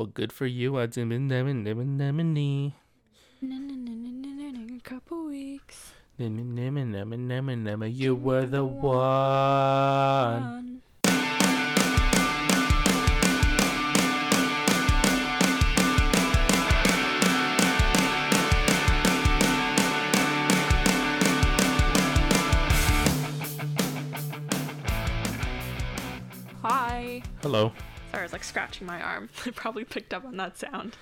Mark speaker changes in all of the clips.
Speaker 1: Well, good for you. I did anemone.
Speaker 2: A couple weeks.
Speaker 1: You were the one.
Speaker 2: Hi.
Speaker 1: Hello.
Speaker 2: Was like scratching my arm. I probably picked up on that sound.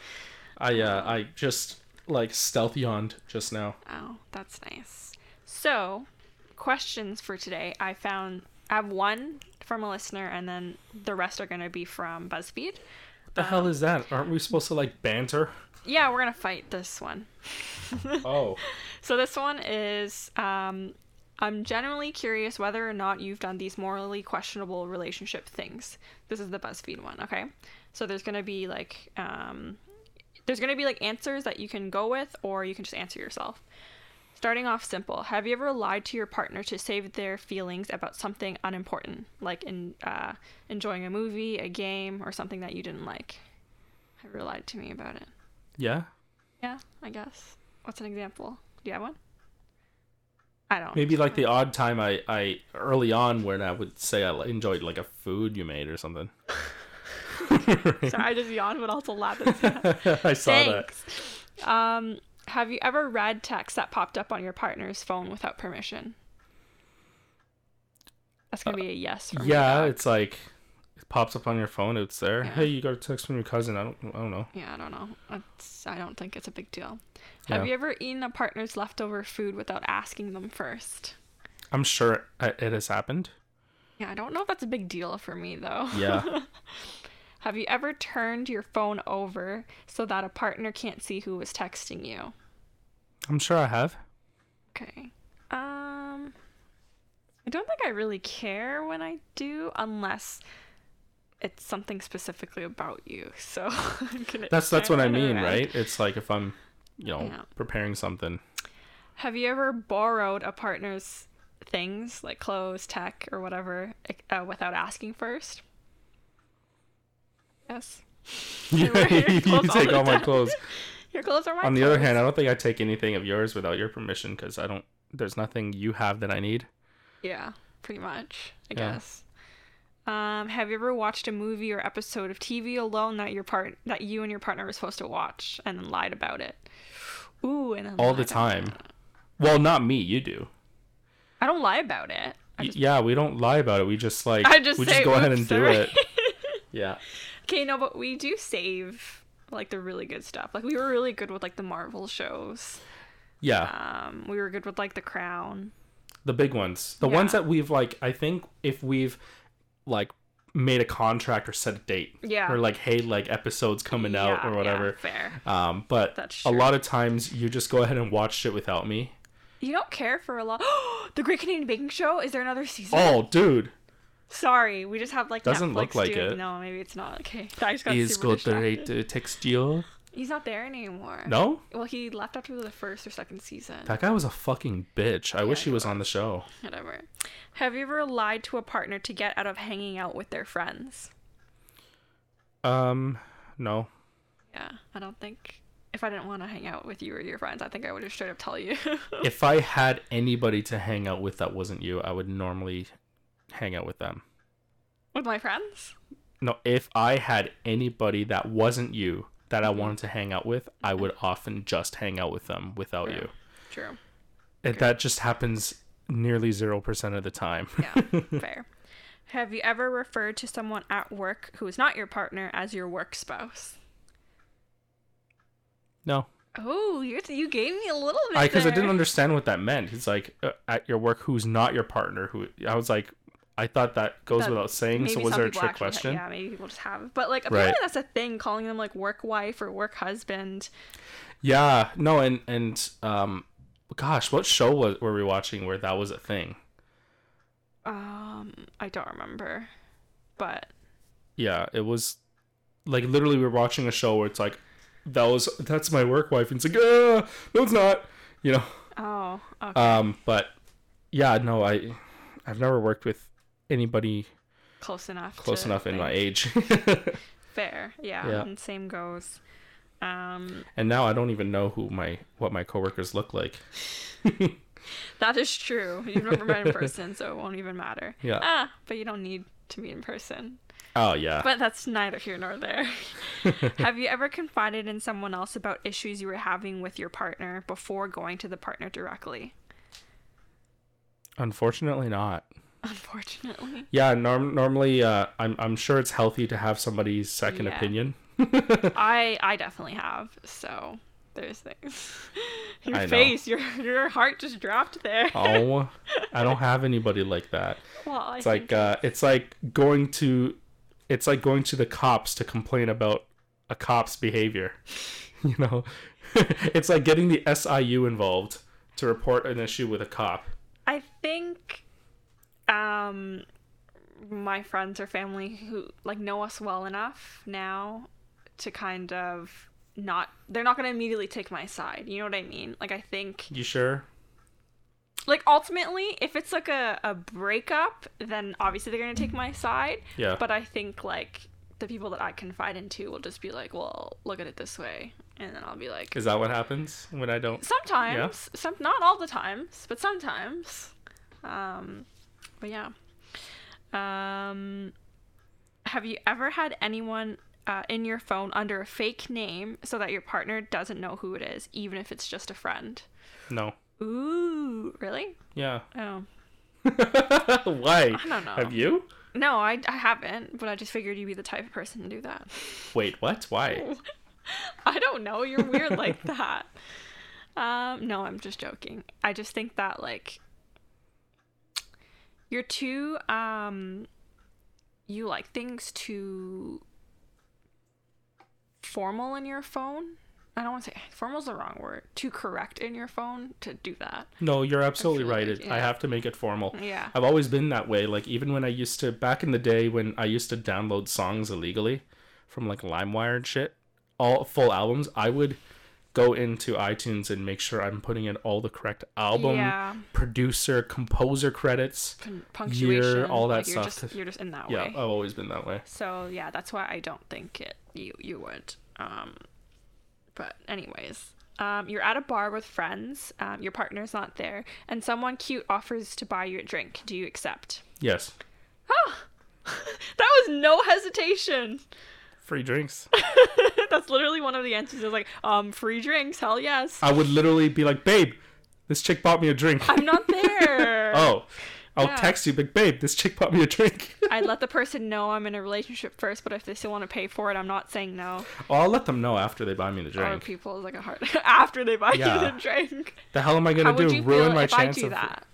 Speaker 1: I uh I just like stealth yawned just now.
Speaker 2: Oh, that's nice. So, questions for today. I found I have one from a listener, and then the rest are going to be from BuzzFeed.
Speaker 1: What the hell is that? Aren't we supposed to like banter?
Speaker 2: Yeah, we're gonna fight this one.
Speaker 1: Oh.
Speaker 2: So this one is um, I'm genuinely curious whether or not you've done these morally questionable relationship things. This is the BuzzFeed one, okay? So there's gonna be like um, there's gonna be like answers that you can go with, or you can just answer yourself. Starting off simple, have you ever lied to your partner to save their feelings about something unimportant, like in uh, enjoying a movie, a game, or something that you didn't like? Have you ever lied to me about it?
Speaker 1: Yeah.
Speaker 2: Yeah, I guess. What's an example? Do you have one? I don't.
Speaker 1: Maybe like the odd time I I early on when I would say I enjoyed like a food you made or something.
Speaker 2: Sorry, I just yawned, but also laughed.
Speaker 1: I saw that.
Speaker 2: Thanks. Um, have you ever read text that popped up on your partner's phone without permission? That's gonna be a yes for me.
Speaker 1: Yeah, it's like it pops up on your phone. It's there.
Speaker 2: Yeah.
Speaker 1: Hey, you got a text from your cousin. I don't. I don't know.
Speaker 2: Yeah, I don't know. It's, I don't think it's a big deal. Have you ever eaten a partner's leftover food without asking them first?
Speaker 1: I'm sure it has happened.
Speaker 2: Yeah, I don't know if that's a big deal for me though.
Speaker 1: Yeah.
Speaker 2: Have you ever turned your phone over so that a partner can't see who was texting you?
Speaker 1: I'm sure I have.
Speaker 2: Okay. Um I don't think I really care when I do unless it's something specifically about you. So
Speaker 1: That's that's what I mean,
Speaker 2: around.
Speaker 1: right? It's like if I'm, you know,
Speaker 2: Yeah.
Speaker 1: preparing something.
Speaker 2: Have you ever borrowed a partner's things like clothes, tech, or whatever uh, without asking first? Yes.
Speaker 1: you
Speaker 2: wear
Speaker 1: you
Speaker 2: all
Speaker 1: take all my clothes.
Speaker 2: Your clothes are my
Speaker 1: On the other hand, I don't think I take anything of yours without your permission because I don't. There's nothing you have that I need.
Speaker 2: Yeah, pretty much, I
Speaker 1: Yeah.
Speaker 2: guess. Um, have you ever watched a movie or episode of TV alone that your part that you and your partner were supposed to watch and then lied about it? Ooh, and then
Speaker 1: All the time. Well, not me. You do.
Speaker 2: I don't lie about it. Just,
Speaker 1: yeah, we don't lie about it. We just like
Speaker 2: I just
Speaker 1: we
Speaker 2: say,
Speaker 1: just go ahead and
Speaker 2: "Oops,
Speaker 1: do it. Yeah.
Speaker 2: okay, no, but we do save like the really good stuff. Like we were really good with like the Marvel shows.
Speaker 1: Yeah.
Speaker 2: Um, we were good with like The Crown.
Speaker 1: the big ones. The ones that we've like I think if we've like made a contract or set a date.
Speaker 2: Yeah.
Speaker 1: Or like hey like episodes coming out
Speaker 2: Yeah,
Speaker 1: or
Speaker 2: yeah,
Speaker 1: whatever.
Speaker 2: fair.
Speaker 1: Um but
Speaker 2: That's
Speaker 1: a lot of times you just go ahead and watch shit without me.
Speaker 2: You don't care for a lot. the Great Canadian Baking Show. Is there another season?
Speaker 1: Oh, dude.
Speaker 2: Sorry, we just have like
Speaker 1: Doesn't
Speaker 2: Netflix
Speaker 1: look like
Speaker 2: doing-
Speaker 1: it.
Speaker 2: No, maybe it's not. Okay, I just got
Speaker 1: Is
Speaker 2: super
Speaker 1: got the right
Speaker 2: distracted.
Speaker 1: texture.
Speaker 2: He's not there anymore.
Speaker 1: No?
Speaker 2: Well, he left after the first or second season.
Speaker 1: That guy was a fucking bitch. I wish
Speaker 2: Yeah,
Speaker 1: he
Speaker 2: he
Speaker 1: was on the show.
Speaker 2: Whatever. Have you ever lied to a partner to get out of hanging out with their friends?
Speaker 1: Um no.
Speaker 2: Yeah, I don't think. If I didn't want to hang out with you or your friends, I think I would just straight up tell you.
Speaker 1: if I had anybody to hang out with that wasn't you, I would normally hang out with them.
Speaker 2: with my friends?
Speaker 1: No, if I had anybody that wasn't you that I wanted to hang out with, I would often just hang out with them without
Speaker 2: True.
Speaker 1: you.
Speaker 2: True.
Speaker 1: And that just happens nearly 0% of the time.
Speaker 2: Yeah, fair. Have you ever referred to someone at work who is not your partner as your work spouse?
Speaker 1: no.
Speaker 2: Oh, you you gave me a little bit.
Speaker 1: I because I didn't understand what that meant. It's like uh, at your work who's not your partner who I was like I thought that goes
Speaker 2: That
Speaker 1: without saying. So was there a trick question?
Speaker 2: yeah, maybe people just have. But like apparently
Speaker 1: Right.
Speaker 2: that's a thing, calling them like work wife or work husband.
Speaker 1: Yeah, no, and and um, gosh, what show was were we watching where that was a thing?
Speaker 2: Um, I don't remember, but
Speaker 1: Yeah, it was like literally we were watching a show where it's like that was that's my work wife, and it's like uh, no, it's not, you know.
Speaker 2: oh, okay,
Speaker 1: Um, but yeah, no, I I've never worked with anybody
Speaker 2: close enough.
Speaker 1: close enough in my age.
Speaker 2: fair. Yeah,
Speaker 1: Yeah.
Speaker 2: and same goes. Um,
Speaker 1: And now I don't even know who my what my coworkers look like.
Speaker 2: that is true. You've never met in person, so it won't even matter.
Speaker 1: Yeah.
Speaker 2: Ah, but you don't need to meet in person.
Speaker 1: Oh yeah.
Speaker 2: But that's neither here nor there. Have you ever confided in someone else about issues you were having with your partner before going to the partner directly?
Speaker 1: Unfortunately not.
Speaker 2: Unfortunately.
Speaker 1: Yeah, norm- normally uh, I'm I'm sure it's healthy to have somebody's second
Speaker 2: Yeah.
Speaker 1: opinion.
Speaker 2: I I definitely have. So there's things. Your
Speaker 1: I know.
Speaker 2: face, your your heart just dropped there.
Speaker 1: Oh, I don't have anybody like that.
Speaker 2: well, I
Speaker 1: It's
Speaker 2: think
Speaker 1: like uh, it's like going to, it's like going to the cops to complain about a cop's behavior. You know, it's like getting the SIU involved to report an issue with a cop.
Speaker 2: I think um my friends or family who like know us well enough now to kind of not they're not going to immediately take my side. You know what I mean? Like I think
Speaker 1: You sure?
Speaker 2: like ultimately if it's like a, a breakup then obviously they're going to take my side
Speaker 1: Yeah.
Speaker 2: but i think like the people that i confide into will just be like well look at it this way and then i'll be like
Speaker 1: Is that what happens when I don't?
Speaker 2: sometimes some not all the times but sometimes um but yeah um have you ever had anyone uh, in your phone under a fake name so that your partner doesn't know who it is even if it's just a friend
Speaker 1: No.
Speaker 2: ooh really
Speaker 1: Yeah.
Speaker 2: oh
Speaker 1: Why?
Speaker 2: I don't know.
Speaker 1: Have you?
Speaker 2: No, I, I haven't, but I just figured you'd be the type of person to do that.
Speaker 1: Wait, what? Why?
Speaker 2: I don't know. You're weird like that. Um, no, I'm just joking. I just think that like you're too um you like things too formal in your phone. I don't want to say formal's the wrong word. Too correct in your phone to do that.
Speaker 1: No, you're absolutely
Speaker 2: feel
Speaker 1: right.
Speaker 2: like,
Speaker 1: It, I have to make it formal.
Speaker 2: Yeah.
Speaker 1: I've always been that way. Like even when I used to back in the day when I used to download songs illegally from like LimeWire and shit, all full albums, I would go into iTunes and make sure I'm putting in all the correct album,
Speaker 2: Yeah.
Speaker 1: producer, composer credits.
Speaker 2: Pun- punctuation,
Speaker 1: all that
Speaker 2: like, you're
Speaker 1: stuff,
Speaker 2: Just, you're just in that
Speaker 1: Yeah,
Speaker 2: way.
Speaker 1: Yeah, I've always been that way.
Speaker 2: So yeah, that's why I don't think it you you would. Um, but anyways, um, you're at a bar with friends. Um, your partner's not there, and someone cute offers to buy you a drink. Do you accept?
Speaker 1: Yes. Ah!
Speaker 2: That was no hesitation.
Speaker 1: Free drinks.
Speaker 2: that's literally one of the answers. Is like, um, free drinks. Hell yes.
Speaker 1: I would literally be like, babe, this chick bought me a drink.
Speaker 2: I'm not there.
Speaker 1: oh. I'll
Speaker 2: Yeah.
Speaker 1: text you, like, babe, this chick bought me a drink.
Speaker 2: I'd let the person know I'm in a relationship first, but if they still want to pay for it, I'm not saying no.
Speaker 1: well, I'll let them know after they buy me the drink.
Speaker 2: people is like a heart after they buy
Speaker 1: Yeah.
Speaker 2: you the drink.
Speaker 1: The hell am I gonna
Speaker 2: How
Speaker 1: do? Ruin my
Speaker 2: if I
Speaker 1: chance
Speaker 2: do
Speaker 1: of
Speaker 2: that?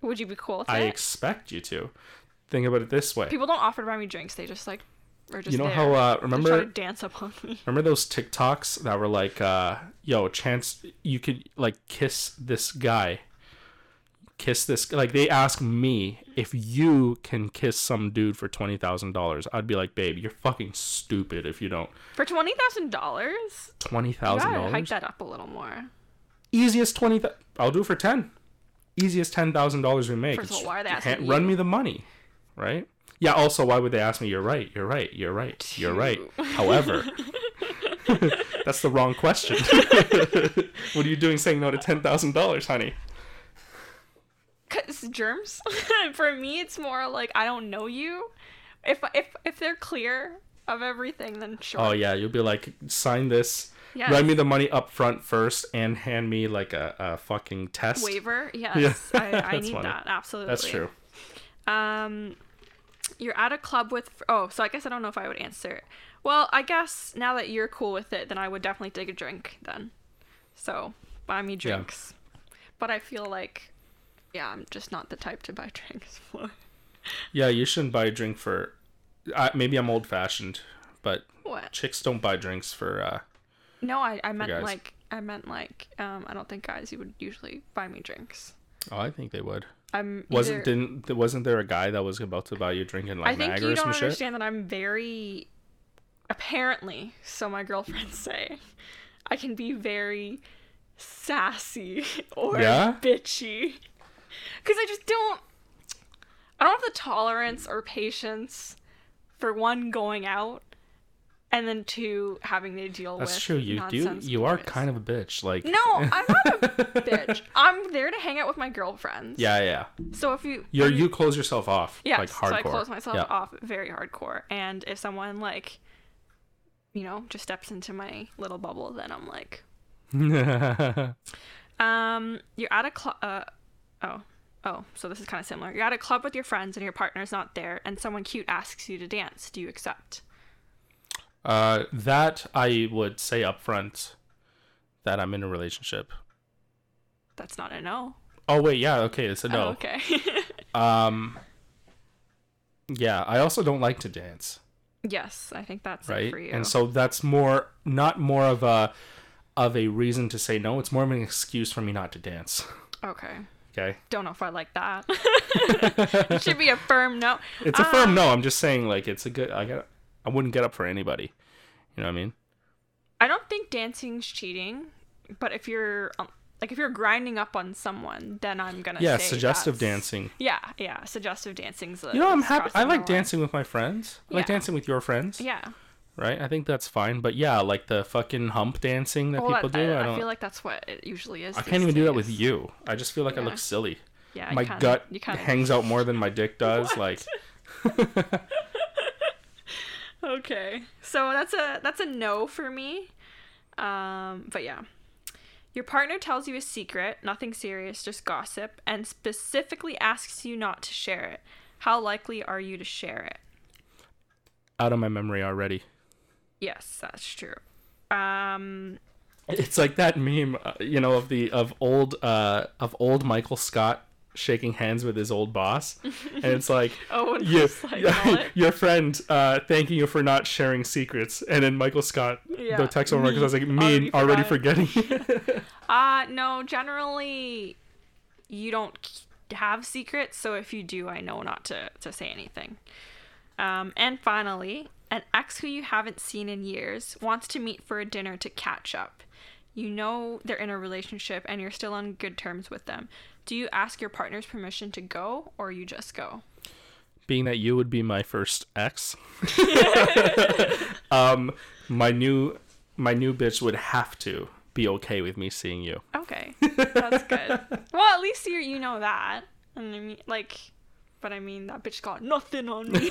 Speaker 2: Would you be cool with
Speaker 1: I
Speaker 2: it?
Speaker 1: expect you to. Think about it this way.
Speaker 2: People don't offer to buy me drinks. They just like are just
Speaker 1: you know
Speaker 2: there.
Speaker 1: how uh remember
Speaker 2: dance up on me.
Speaker 1: remember those TikToks that were like uh yo, chance you could like kiss this guy. Kiss this like they ask me if you can kiss some dude for twenty thousand dollars. I'd be like, babe, you're fucking stupid if you don't.
Speaker 2: For twenty thousand dollars,
Speaker 1: Twenty thousand
Speaker 2: gotta hike that up a little more.
Speaker 1: Easiest twenty. Th- I'll do it for ten. Easiest ten thousand dollars we make.
Speaker 2: First of all, why are they asking
Speaker 1: Run me the money, right? Yeah. Also, why would they ask me? You're right. You're right. You're right. You're right. However, that's the wrong question. what are you doing saying no to ten thousand dollars, honey?
Speaker 2: Cause germs. For me, it's more like I don't know you. If if if they're clear of everything, then sure.
Speaker 1: Oh yeah, you'll be like, sign this.
Speaker 2: Yes.
Speaker 1: Run me the money up front first, and hand me like a, a fucking test.
Speaker 2: Waiver. Yes,
Speaker 1: Yeah.
Speaker 2: I, I need
Speaker 1: funny.
Speaker 2: that absolutely.
Speaker 1: That's true.
Speaker 2: Um, you're at a club with. Oh, so I guess I don't know if I would answer. it. Well, I guess now that you're cool with it, then I would definitely take a drink then. So buy me drinks. But I feel like, yeah, I'm just not the type to buy drinks for.
Speaker 1: Yeah, you shouldn't buy a drink for. Uh, maybe I'm old fashioned, but
Speaker 2: What?
Speaker 1: chicks don't buy drinks for. uh
Speaker 2: No, I I meant
Speaker 1: guys.
Speaker 2: like I meant like um I don't think guys you would usually buy me drinks.
Speaker 1: Oh, I think they would.
Speaker 2: I'm
Speaker 1: Wasn't
Speaker 2: either-
Speaker 1: didn't wasn't there a guy that was about to buy you a drink in like
Speaker 2: I think
Speaker 1: Niagara
Speaker 2: you don't
Speaker 1: shit?
Speaker 2: understand that I'm very apparently, so my girlfriends say, I can be very sassy or
Speaker 1: Yeah?
Speaker 2: bitchy. Cuz I just don't I don't have the tolerance or patience for one going out and then two having to deal with.
Speaker 1: That's true. You do. You are kind of a bitch. Like.
Speaker 2: No, I'm not a bitch. I'm there to hang out with my girlfriends.
Speaker 1: Yeah, yeah.
Speaker 2: So if you
Speaker 1: You're you close yourself off.
Speaker 2: Yes,
Speaker 1: Like hardcore.
Speaker 2: so I close myself
Speaker 1: yeah.
Speaker 2: off very hardcore. And if someone like, you know, just steps into my little bubble, then I'm like, um, you're at a club. Uh, oh, oh, so this is kind of similar. You're at a club with your friends and your partner's not there, and someone cute asks you to dance. Do you accept?
Speaker 1: Uh, that I would say up front that I'm in a relationship.
Speaker 2: That's not a no.
Speaker 1: Oh wait, yeah, okay, it's a
Speaker 2: Oh,
Speaker 1: no.
Speaker 2: okay.
Speaker 1: Um. Yeah, I also don't like to dance,
Speaker 2: yes, I think that's it
Speaker 1: right?
Speaker 2: for you.
Speaker 1: And so that's more not more of a of a reason to say no. It's more of an excuse for me not to dance.
Speaker 2: okay.
Speaker 1: Okay,
Speaker 2: Don't know if I like that. it should be a firm no.
Speaker 1: it's a
Speaker 2: Uh,
Speaker 1: firm no. I'm just saying, like, it's a good. I got. I wouldn't get up for anybody. You know what I mean?
Speaker 2: I don't think dancing's cheating, but if you're um, like if you're grinding up on someone, then I'm gonna
Speaker 1: Yeah,
Speaker 2: say
Speaker 1: suggestive dancing.
Speaker 2: Yeah, yeah, suggestive dancing's.
Speaker 1: You know, I'm happy. I like dancing with my friends. I like dancing with your friends.
Speaker 2: Yeah,
Speaker 1: Right? I think that's fine. But yeah, like the fucking hump dancing that
Speaker 2: well,
Speaker 1: people
Speaker 2: that-
Speaker 1: do, I
Speaker 2: I,
Speaker 1: don't.
Speaker 2: I feel like that's what it usually is.
Speaker 1: I can't even do that with you. I just feel like I look silly.
Speaker 2: Yeah,
Speaker 1: my
Speaker 2: kinda-
Speaker 1: gut
Speaker 2: you kinda-
Speaker 1: hangs out more than my dick does. like,
Speaker 2: Okay, so that's a that's a no for me. Um, but yeah. Your partner tells you a secret, nothing serious, just gossip, and specifically asks you not to share it. How likely are you to share it?
Speaker 1: out of my memory already.
Speaker 2: Yes, that's true. Um,
Speaker 1: It's like that meme, uh, you know, of the of old uh of old Michael Scott shaking hands with his old boss, and it's like.
Speaker 2: oh,
Speaker 1: You,
Speaker 2: like
Speaker 1: your friend uh, thanking you for not sharing secrets, and then Michael Scott,
Speaker 2: Yeah,
Speaker 1: the text over because I was like, me
Speaker 2: already
Speaker 1: already, forgetting.
Speaker 2: Uh, no, generally, you don't have secrets, so if you do, I know not to, to say anything. Um, and finally, an ex who you haven't seen in years wants to meet for a dinner to catch up. You know they're in a relationship and you're still on good terms with them. Do you ask your partner's permission to go or you just go?
Speaker 1: Being that you would be my first ex, um, my new my new bitch would have to be okay with me seeing you.
Speaker 2: Okay, that's good. well, at least you you know that. And I mean, like, but I mean that bitch got nothing on me.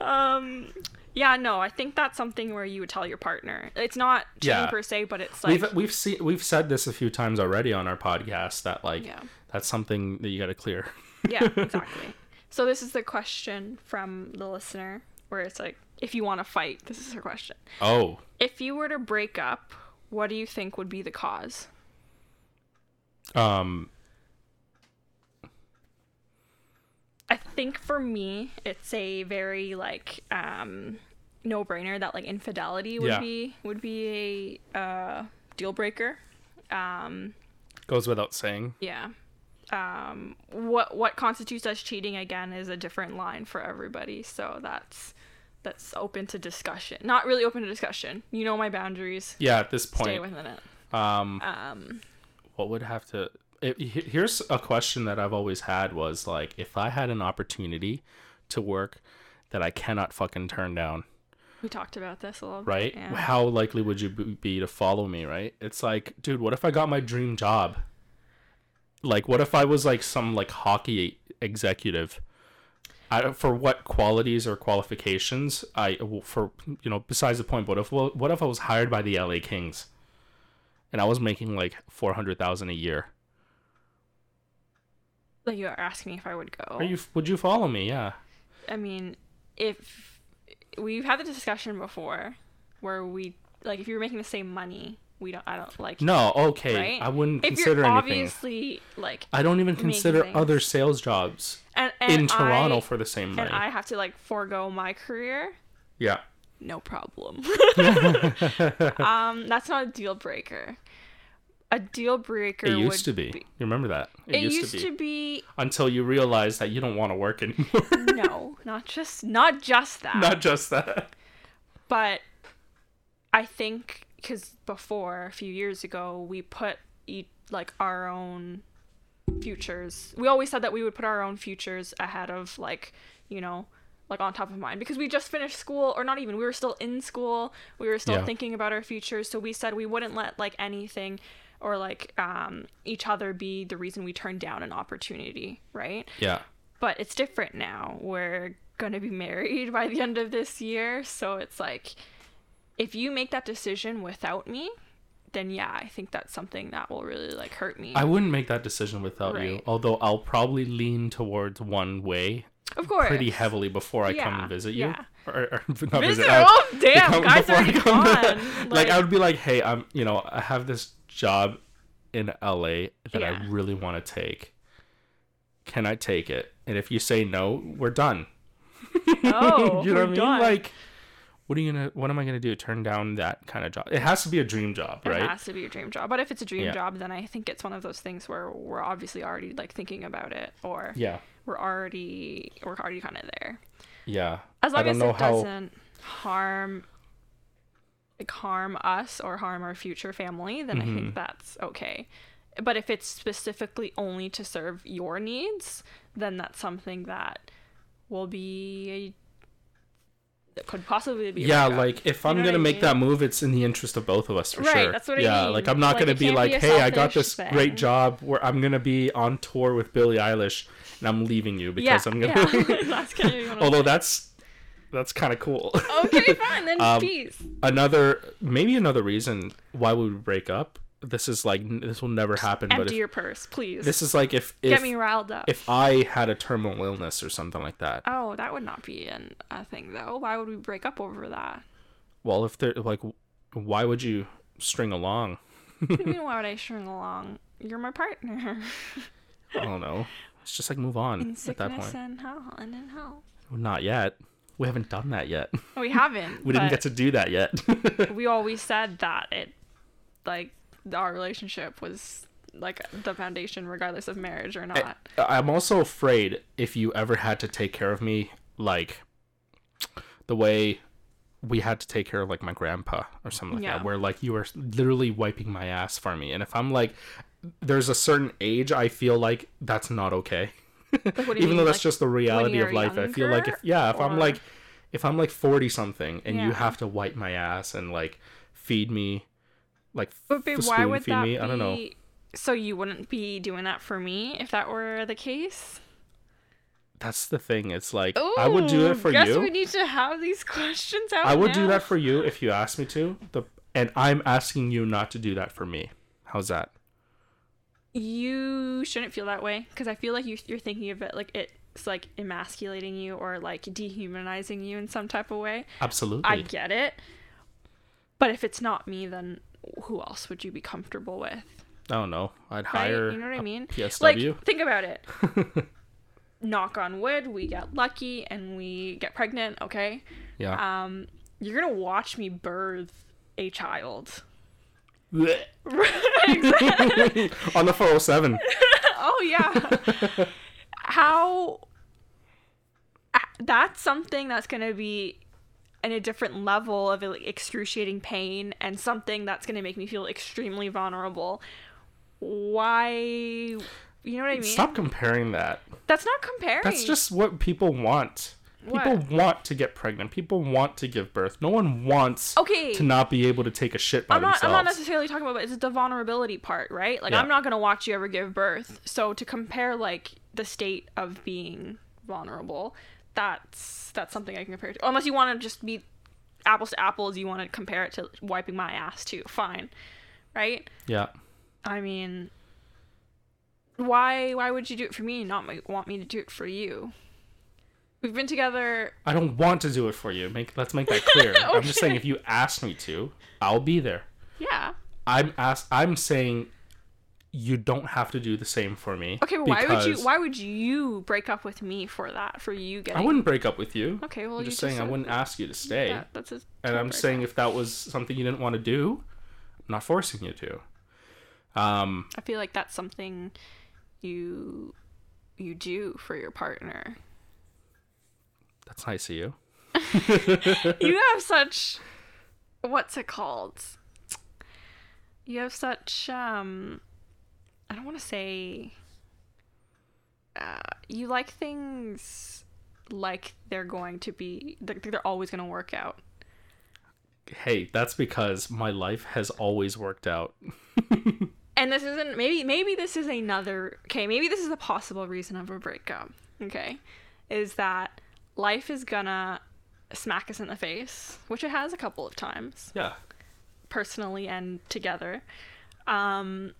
Speaker 2: um, yeah, no, I think that's something where you would tell your partner. It's not cheating
Speaker 1: Yeah.
Speaker 2: per se, but it's like,
Speaker 1: we've we've seen we've said this a few times already on our podcast that like
Speaker 2: yeah,
Speaker 1: that's something that you got to clear.
Speaker 2: yeah, exactly. So this is the question from the listener, where it's like, if you want to fight, this is her question.
Speaker 1: Oh,
Speaker 2: If you were to break up, what do you think would be the cause?
Speaker 1: um,
Speaker 2: I think for me, it's a very like um, no brainer that like infidelity would
Speaker 1: Yeah.
Speaker 2: be would be a uh, deal breaker. Um,
Speaker 1: goes without saying.
Speaker 2: yeah. Um, what what constitutes as cheating again is a different line for everybody. So that's that's open to discussion. Not really open to discussion. You know my boundaries.
Speaker 1: Yeah, at this point, Stay
Speaker 2: within it.
Speaker 1: um,
Speaker 2: Um,
Speaker 1: what would have to it, here's a question that i've always had was like if i had an opportunity to work that i cannot fucking turn down
Speaker 2: we talked about this a little
Speaker 1: right
Speaker 2: bit. Yeah.
Speaker 1: how likely would you be to follow me right it's like dude what if i got my dream job like what if i was like some like hockey executive I, for what qualities or qualifications i for you know besides the point but if what if i was hired by the la kings and i was making like 400000 a year
Speaker 2: Like you are asking me if I would go.
Speaker 1: Are you? Would you follow me? Yeah.
Speaker 2: I mean, if we've had the discussion before, where we like if you're making the same money, we don't. I don't like.
Speaker 1: No. Okay.
Speaker 2: Right?
Speaker 1: I wouldn't
Speaker 2: if
Speaker 1: consider
Speaker 2: you're
Speaker 1: anything.
Speaker 2: obviously like
Speaker 1: I don't even consider
Speaker 2: things.
Speaker 1: other sales jobs
Speaker 2: and, and
Speaker 1: in Toronto
Speaker 2: I,
Speaker 1: for the same money.
Speaker 2: and I have to like forego my career.
Speaker 1: yeah.
Speaker 2: No problem. um, that's not a deal breaker. A deal breaker
Speaker 1: It used to be. You remember that?
Speaker 2: It, used, to, be.
Speaker 1: Until you realize that you don't want to work anymore.
Speaker 2: no, not just not just that.
Speaker 1: Not just that.
Speaker 2: but I think because before a few years ago we put like our own futures. We always said that we would put our own futures ahead of like you know like on top of mind because we just finished school or not even we were still in school we were still
Speaker 1: Yeah.
Speaker 2: thinking about our futures so we said we wouldn't let like anything or like um each other be the reason we turn down an opportunity right
Speaker 1: Yeah.
Speaker 2: but it's different now we're gonna be married by the end of this year so it's like if you make that decision without me then yeah i think that's something that will really like hurt me
Speaker 1: I wouldn't make that decision without you. Although I'll probably lean towards one way
Speaker 2: of course
Speaker 1: pretty heavily before I come and visit you.
Speaker 2: yeah.
Speaker 1: Or, or not
Speaker 2: Visit-
Speaker 1: visit. uh,
Speaker 2: oh, damn, guys are
Speaker 1: come-
Speaker 2: gone.
Speaker 1: like, I would be like, hey, I'm you know I have this job in LA that
Speaker 2: Yeah.
Speaker 1: I really want to take. Can I take it? And if you say no, we're done.
Speaker 2: Oh,
Speaker 1: you know
Speaker 2: we're
Speaker 1: what I mean?
Speaker 2: done.
Speaker 1: Like, what are you gonna? What am I gonna do? Turn down that kind of job? It has to be a dream job, right?
Speaker 2: It has to be a dream job. But if it's a dream
Speaker 1: Yeah.
Speaker 2: job, then I think it's one of those things where we're obviously already like thinking about it, or
Speaker 1: Yeah,
Speaker 2: we're already we're already kind of there.
Speaker 1: yeah.
Speaker 2: As long as it
Speaker 1: how.
Speaker 2: doesn't harm like harm us or harm our future family, then I
Speaker 1: Mm-hmm.
Speaker 2: think that's okay. But if it's specifically only to serve your needs, then that's something that will be that could possibly be
Speaker 1: Yeah, like if I'm
Speaker 2: know
Speaker 1: gonna make
Speaker 2: mean?
Speaker 1: that move, it's in the interest of both of us for
Speaker 2: Right,
Speaker 1: sure.
Speaker 2: that's what I
Speaker 1: yeah,
Speaker 2: mean.
Speaker 1: like I'm not
Speaker 2: Like,
Speaker 1: gonna be like,
Speaker 2: be
Speaker 1: hey, I got this
Speaker 2: thing.
Speaker 1: great job where I'm gonna be on tour with Billie Eilish, and I'm leaving you
Speaker 2: yeah,
Speaker 1: because I'm gonna.
Speaker 2: yeah. that's kind one of
Speaker 1: Although that's that's kind of cool.
Speaker 2: okay, fine, then
Speaker 1: Um,
Speaker 2: peace.
Speaker 1: another maybe another reason why we would break up. This is like this will never happen, but
Speaker 2: Empty
Speaker 1: if,
Speaker 2: your purse, please.
Speaker 1: this is like if
Speaker 2: Get me riled up.
Speaker 1: if I had a terminal illness or something like that.
Speaker 2: oh, that would not be an, a thing though. Why would we break up over that?
Speaker 1: Well, if they're like, why would you string along?
Speaker 2: What do you mean, why would I string along? You're my partner.
Speaker 1: I don't know. It's just like move on
Speaker 2: In
Speaker 1: at that
Speaker 2: sickness
Speaker 1: point.
Speaker 2: and hell and in health.
Speaker 1: Not yet. We haven't done that yet.
Speaker 2: We haven't.
Speaker 1: We didn't get to do that yet.
Speaker 2: We always said that it, like, our relationship was like the foundation, regardless of marriage or not.
Speaker 1: I'm also afraid if you ever had to take care of me like the way we had to take care of like my grandpa or something like
Speaker 2: Yeah.
Speaker 1: that where like you were literally wiping my ass for me and if I'm like there's a certain age I feel like that's not okay.
Speaker 2: Like, what do you
Speaker 1: Even
Speaker 2: mean,
Speaker 1: though that's
Speaker 2: like,
Speaker 1: just the reality of life. I feel like if yeah, if I'm like if I'm like 40 something and you have to wipe my ass and like feed me like
Speaker 2: But babe, why would
Speaker 1: feed
Speaker 2: that
Speaker 1: me,
Speaker 2: be?
Speaker 1: I don't know.
Speaker 2: So you wouldn't be doing that for me if that were the case?
Speaker 1: That's the thing. It's like I would do it for you.
Speaker 2: I guess
Speaker 1: you.
Speaker 2: we need to have these questions out.
Speaker 1: I would do that for you if you asked me to. The and I'm asking you not to do that for me. How's that?
Speaker 2: You shouldn't feel that way because I feel like you, you're thinking of it like it's like emasculating you or like dehumanizing you in some type of way.
Speaker 1: Absolutely.
Speaker 2: I get it, but if it's not me, then who else would you be comfortable with?
Speaker 1: I don't know. I'd
Speaker 2: Right?
Speaker 1: hire
Speaker 2: you know what I mean?
Speaker 1: PSW.
Speaker 2: Like, think about it. Knock on wood, we get lucky and we get pregnant. Okay,
Speaker 1: yeah.
Speaker 2: um, you're gonna watch me birth a child.
Speaker 1: On the 407.
Speaker 2: oh yeah. How that's something that's going to be in a different level of like, excruciating pain and something that's going to make me feel extremely vulnerable. Why you know what I mean?
Speaker 1: Stop comparing that.
Speaker 2: That's not comparing.
Speaker 1: That's just what people want. People
Speaker 2: What?
Speaker 1: want to get pregnant. People want to give birth. No one wants
Speaker 2: Okay.
Speaker 1: to not be able to take a shit by
Speaker 2: I'm not, I'm not necessarily talking about it. It's the vulnerability part, right? Like,
Speaker 1: Yeah.
Speaker 2: I'm not going to watch you ever give birth. So, to compare, like, the state of being vulnerable, that's that's something I can compare to. Unless you want to just be apples to apples, you want to compare it to wiping my ass, too. Fine. Right?
Speaker 1: yeah.
Speaker 2: I mean, why why would you do it for me and not want me to do it for you? We've been together.
Speaker 1: I don't want to do it for you. Make let's make that clear. I'm just saying if you ask me to, I'll be there.
Speaker 2: Yeah.
Speaker 1: I'm ask I'm saying you don't have to do the same for me.
Speaker 2: Okay, but why would you why would you break up with me for that? For you getting
Speaker 1: I wouldn't break up with you.
Speaker 2: Okay, well
Speaker 1: I'm just saying I wouldn't ask you to stay.
Speaker 2: Yeah, that's a
Speaker 1: and I'm saying if that was something you didn't want to do, I'm not forcing you to. Um,
Speaker 2: I feel like that's something you you do for your partner.
Speaker 1: That's nice of you.
Speaker 2: you have such what's it called? You have such um I don't want to say uh you like things like they're going to be they're, they're always going to work out.
Speaker 1: Hey, that's because my life has always worked out.
Speaker 2: And this isn't maybe maybe this is another okay, maybe this is a possible reason of a breakup. Okay. Is that life is gonna smack us in the face, which it has a couple of times,
Speaker 1: Yeah.
Speaker 2: personally and together. Um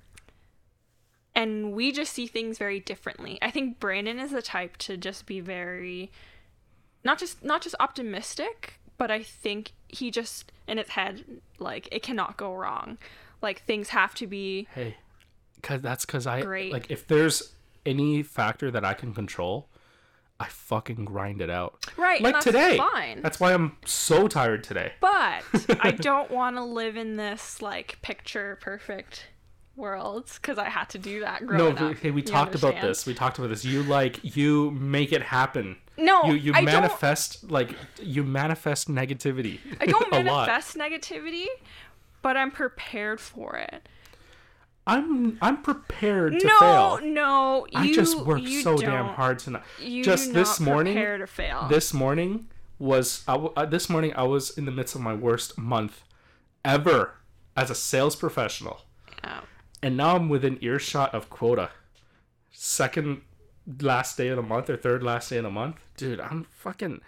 Speaker 2: and we just see things very differently. I think Brandon is the type to just be very not just not just optimistic, but I think he just in his head like it cannot go wrong. Like things have to be
Speaker 1: Hey, cause that's cause I
Speaker 2: Great.
Speaker 1: like if there's any factor that I can control, I fucking grind it out.
Speaker 2: right. and
Speaker 1: Like
Speaker 2: that's
Speaker 1: today.
Speaker 2: fine.
Speaker 1: That's why I'm so tired today.
Speaker 2: But I don't want to live in this like picture perfect world because I had to do that
Speaker 1: No,
Speaker 2: growing
Speaker 1: we-
Speaker 2: up.
Speaker 1: hey, we
Speaker 2: You
Speaker 1: talked about this. We talked about this. You like you make it happen.
Speaker 2: No,
Speaker 1: You you
Speaker 2: I don't-
Speaker 1: manifest like you manifest negativity.
Speaker 2: I don't
Speaker 1: lot.
Speaker 2: manifest negativity, but I'm prepared for it.
Speaker 1: I'm I'm prepared to
Speaker 2: no,
Speaker 1: fail.
Speaker 2: no, you,
Speaker 1: I just worked so damn hard tonight.
Speaker 2: You
Speaker 1: just this morning,
Speaker 2: prepare to fail.
Speaker 1: this morning was I uh, this morning I was in the midst of my worst month ever as a sales professional,
Speaker 2: Oh.
Speaker 1: and now I'm within earshot of quota. Second last day of the month or third last day of the month, dude. I'm fucking.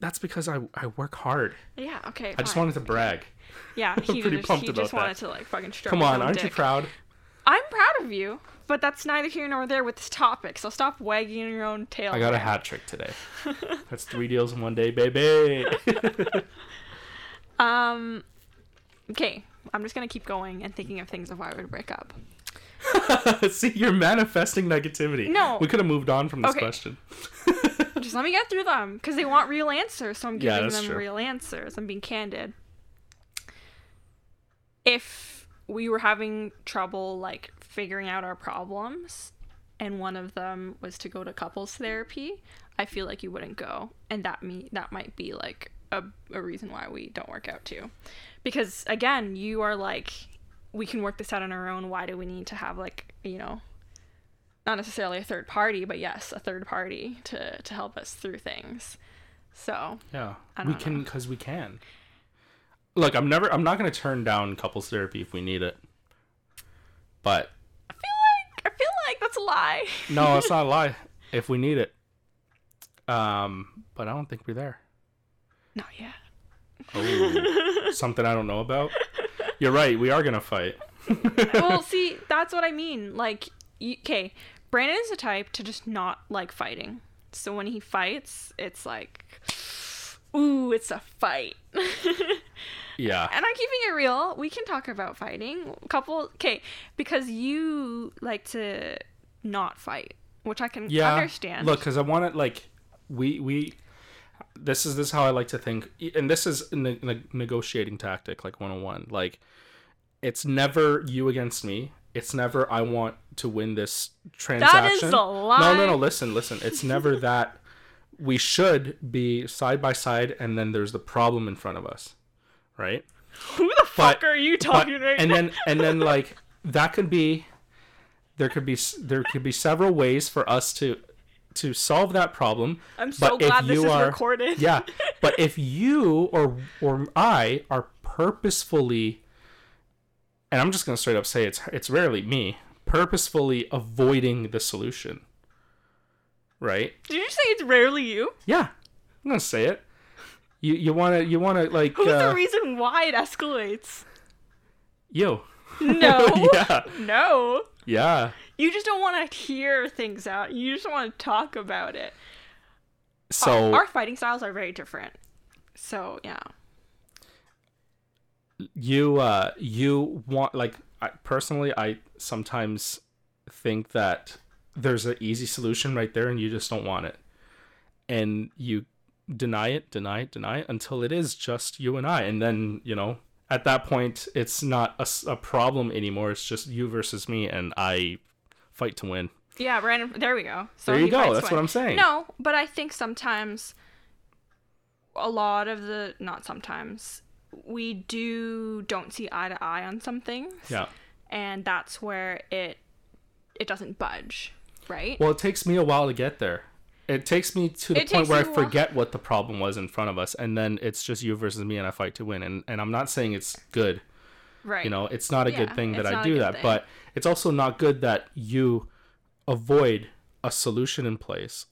Speaker 1: That's because I I work hard.
Speaker 2: Yeah, okay.
Speaker 1: I just wanted to brag.
Speaker 2: Yeah, he
Speaker 1: pretty
Speaker 2: just,
Speaker 1: pumped
Speaker 2: he
Speaker 1: about
Speaker 2: just wanted
Speaker 1: that.
Speaker 2: to like fucking stroke
Speaker 1: Come on, aren't you proud?
Speaker 2: I'm proud of you, but that's neither here nor there with this topic. So stop wagging your own tail.
Speaker 1: I got a hat trick today. That's three deals in one day, baby.
Speaker 2: Um. Okay, I'm just gonna keep going and thinking of things of why I would break up.
Speaker 1: See, you're manifesting negativity.
Speaker 2: No.
Speaker 1: We could have moved on from this
Speaker 2: Okay.
Speaker 1: question.
Speaker 2: Just let me get through them because they want real answers, so I'm giving
Speaker 1: that's
Speaker 2: them
Speaker 1: true.
Speaker 2: real answers. I'm being candid. If we were having trouble like figuring out our problems, and one of them was to go to couples therapy, I feel like you wouldn't go, and that me that might be like a, a reason why we don't work out too, because again, you are like, we can work this out on our own. Why do we need to have like you know not necessarily a third party, but yes, a third party to to help us through things. So
Speaker 1: Yeah, we
Speaker 2: don't
Speaker 1: can because we can. Look, I'm never. I'm not gonna turn down couples therapy if we need it. But
Speaker 2: I feel like I feel like that's a lie.
Speaker 1: no, it's not a lie. If we need it. Um, but I don't think we're there.
Speaker 2: Not yet.
Speaker 1: Oh, something I don't know about. You're right. We are gonna fight.
Speaker 2: well, see, that's what I mean. Like, okay, Brandon is a type to just not like fighting. So when he fights, it's like, ooh, it's a fight.
Speaker 1: Yeah.
Speaker 2: And I'm keeping it real. We can talk about fighting. Couple, okay, because you like to not fight, which I can
Speaker 1: yeah
Speaker 2: understand.
Speaker 1: look because i want to like we we this is this is how i like to think and this is in the, in the negotiating tactic like 101 like it's never you against me it's never i want to win this transaction
Speaker 2: a lie.
Speaker 1: no no no listen listen it's never that we should be side by side and then there's the problem in front of us right
Speaker 2: Who the fuck
Speaker 1: But-
Speaker 2: are you
Speaker 1: but,
Speaker 2: talking right
Speaker 1: and
Speaker 2: now?
Speaker 1: then and then like that could be there could be there could be several ways for us to to solve that problem
Speaker 2: I'm so
Speaker 1: but
Speaker 2: glad this is
Speaker 1: are-
Speaker 2: recorded.
Speaker 1: yeah but if you or or i are purposefully and i'm just going to straight up say it's it's rarely me purposefully avoiding the solution right
Speaker 2: Did you say it's rarely you?
Speaker 1: yeah i'm going to say it you you want to you want to like
Speaker 2: Who's
Speaker 1: uh,
Speaker 2: the reason why it escalates?
Speaker 1: you
Speaker 2: No.
Speaker 1: yeah
Speaker 2: No.
Speaker 1: yeah
Speaker 2: You just don't want to hear things out. You just want to talk about it.
Speaker 1: so
Speaker 2: Our fighting styles are very different. So, yeah.
Speaker 1: you uh you want like I, personally i sometimes think that there's an easy solution right there and you just don't want it and you deny it deny it deny it until it is just you and i. And then you know at that point it's not a problem anymore. It's just you versus me and i fight to win.
Speaker 2: Yeah, Brandon, there we go. So
Speaker 1: there you go. that's what i'm saying.
Speaker 2: No, but I think sometimes a lot of the not sometimes we do don't see eye to eye on some things.
Speaker 1: yeah.
Speaker 2: And that's where it it doesn't budge, right?
Speaker 1: well it takes me a while to get there it takes me to the
Speaker 2: It
Speaker 1: point where I
Speaker 2: you a while.
Speaker 1: forget what the problem was in front of us, and then it's just you versus me, and I fight to win. And and I'm not saying it's good.
Speaker 2: right.
Speaker 1: You know, it's not a good thing that I do that,
Speaker 2: thing.
Speaker 1: but it's also not good that you avoid a solution in place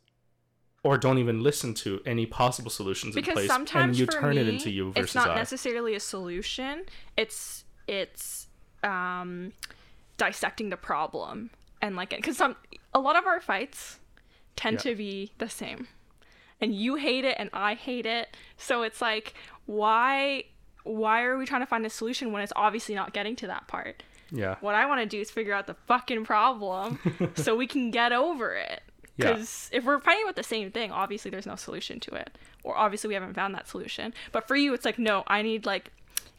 Speaker 1: or don't even listen to any possible solutions in
Speaker 2: because
Speaker 1: place
Speaker 2: sometimes
Speaker 1: and you
Speaker 2: for
Speaker 1: turn it
Speaker 2: me,
Speaker 1: into you versus
Speaker 2: it's not
Speaker 1: I.
Speaker 2: necessarily a solution it's it's um dissecting the problem and like because some a lot of our fights tend
Speaker 1: Yeah.
Speaker 2: to be the same and you hate it and i hate it so it's like why why are we trying to find a solution when it's obviously not getting to that part
Speaker 1: yeah.
Speaker 2: what i want to do is figure out the fucking problem so we can get over it
Speaker 1: Yeah.
Speaker 2: because if we're fighting with the same thing, obviously there's no solution to it, or obviously we haven't found that solution. But for you, it's like no, I need like,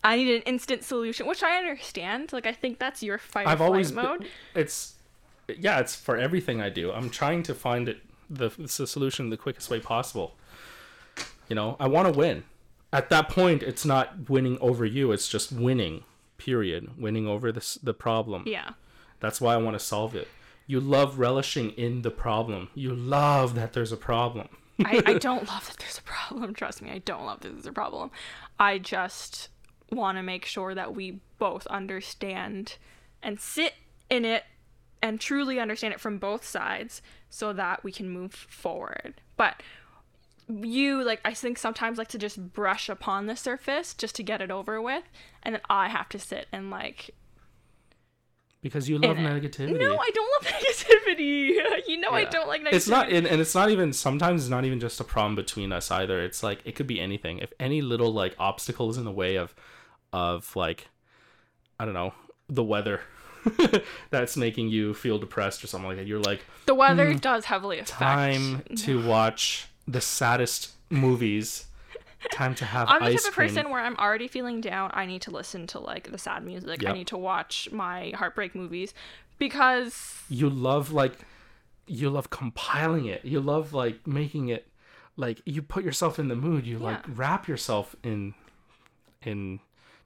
Speaker 2: I need an instant solution, which I understand. Like I think that's your fight
Speaker 1: I've always
Speaker 2: mode.
Speaker 1: been, it's yeah, it's for everything I do. I'm trying to find it the, the solution the quickest way possible. You know, I want to win. At that point, it's not winning over you. It's just winning. Period. Winning over this the problem.
Speaker 2: Yeah,
Speaker 1: That's why I want to solve it. You love relishing in the problem. You love that there's a problem.
Speaker 2: I, I don't love that there's a problem. Trust me, I don't love that there's a problem. I just want to make sure that we both understand and sit in it and truly understand it from both sides so that we can move forward. But you like I think sometimes like to just brush upon the surface just to get it over with and then I have to sit and like
Speaker 1: Because you love
Speaker 2: it.
Speaker 1: negativity.
Speaker 2: No, I don't love negativity. you know I don't like negativity.
Speaker 1: It's not, and, and it's not even. Sometimes it's not even just a problem between us either. It's like it could be anything. If any little like obstacle is in the way of, of like, I don't know, the weather, that's making you feel depressed or something like that. You're like,
Speaker 2: the weather hmm, does heavily affect
Speaker 1: time to watch the saddest movies. Time to have
Speaker 2: I'm the
Speaker 1: ice
Speaker 2: type of
Speaker 1: cream.
Speaker 2: person where I'm already feeling down. I need to listen to like the sad music. I need to watch my heartbreak movies because
Speaker 1: you love like you love compiling it you love like making it like you put yourself in the mood you like wrap yourself in in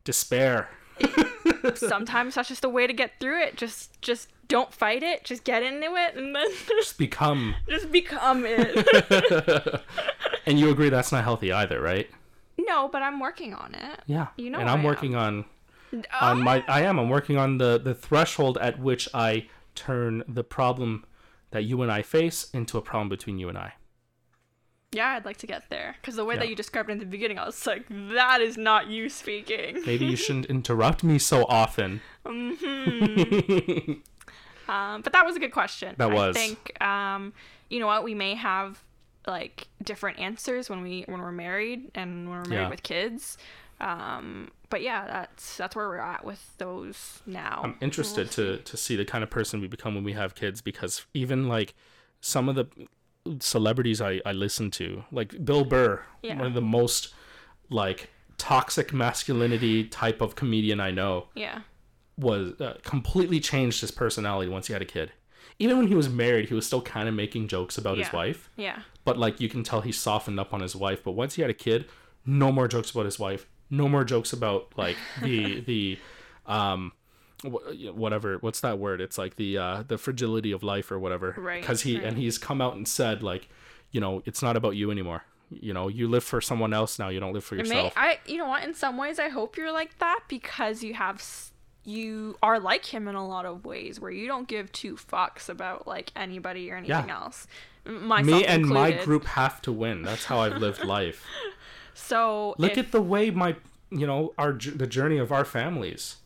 Speaker 1: despair
Speaker 2: sometimes that's just the way to get through it. Just just don't fight it. Just get into it and then
Speaker 1: just become
Speaker 2: just become it.
Speaker 1: and you agree that's not healthy either right
Speaker 2: no, but I'm working on it.
Speaker 1: yeah
Speaker 2: You know
Speaker 1: and
Speaker 2: I
Speaker 1: i'm
Speaker 2: am.
Speaker 1: working on
Speaker 2: Oh,
Speaker 1: on my i am i'm working on the the threshold at which i turn the problem that you and i face into a problem between you and i
Speaker 2: yeah, I'd like to get there because the way
Speaker 1: Yeah.
Speaker 2: that you described it in the beginning, I was like, that is not you speaking.
Speaker 1: maybe you shouldn't interrupt me so often
Speaker 2: Um, but that was a good question.
Speaker 1: That was.
Speaker 2: I think um, you know what we may have like different answers when we when we're married and when we're married
Speaker 1: Yeah.
Speaker 2: with kids. Um, but yeah, that's that's where we're at with those now.
Speaker 1: I'm interested to to see the kind of person we become when we have kids because even like some of the celebrities I I listen to, like Bill Burr,
Speaker 2: Yeah.
Speaker 1: one of the most like toxic masculinity type of comedian I know,
Speaker 2: yeah,
Speaker 1: was uh, completely changed his personality once he had a kid. Even when he was married, he was still kind of making jokes about his wife,
Speaker 2: yeah,
Speaker 1: but like you can tell he softened up on his wife. But once he had a kid, no more jokes about his wife. No more jokes about like the the um whatever what's that word it's like the uh the fragility of life or whatever
Speaker 2: Right,
Speaker 1: because he
Speaker 2: right.
Speaker 1: and he's come out and said like you know it's not about you anymore you know you live for someone else now you don't live for
Speaker 2: It may,
Speaker 1: yourself
Speaker 2: I you know what? In some ways, I hope you're like that because you have you are like him in a lot of ways where you don't give two fucks about like anybody or anything
Speaker 1: Yeah.
Speaker 2: else. Myself
Speaker 1: me and my group have to win that's how i've lived life
Speaker 2: So
Speaker 1: look
Speaker 2: if-
Speaker 1: at the way my you know our the journey of our families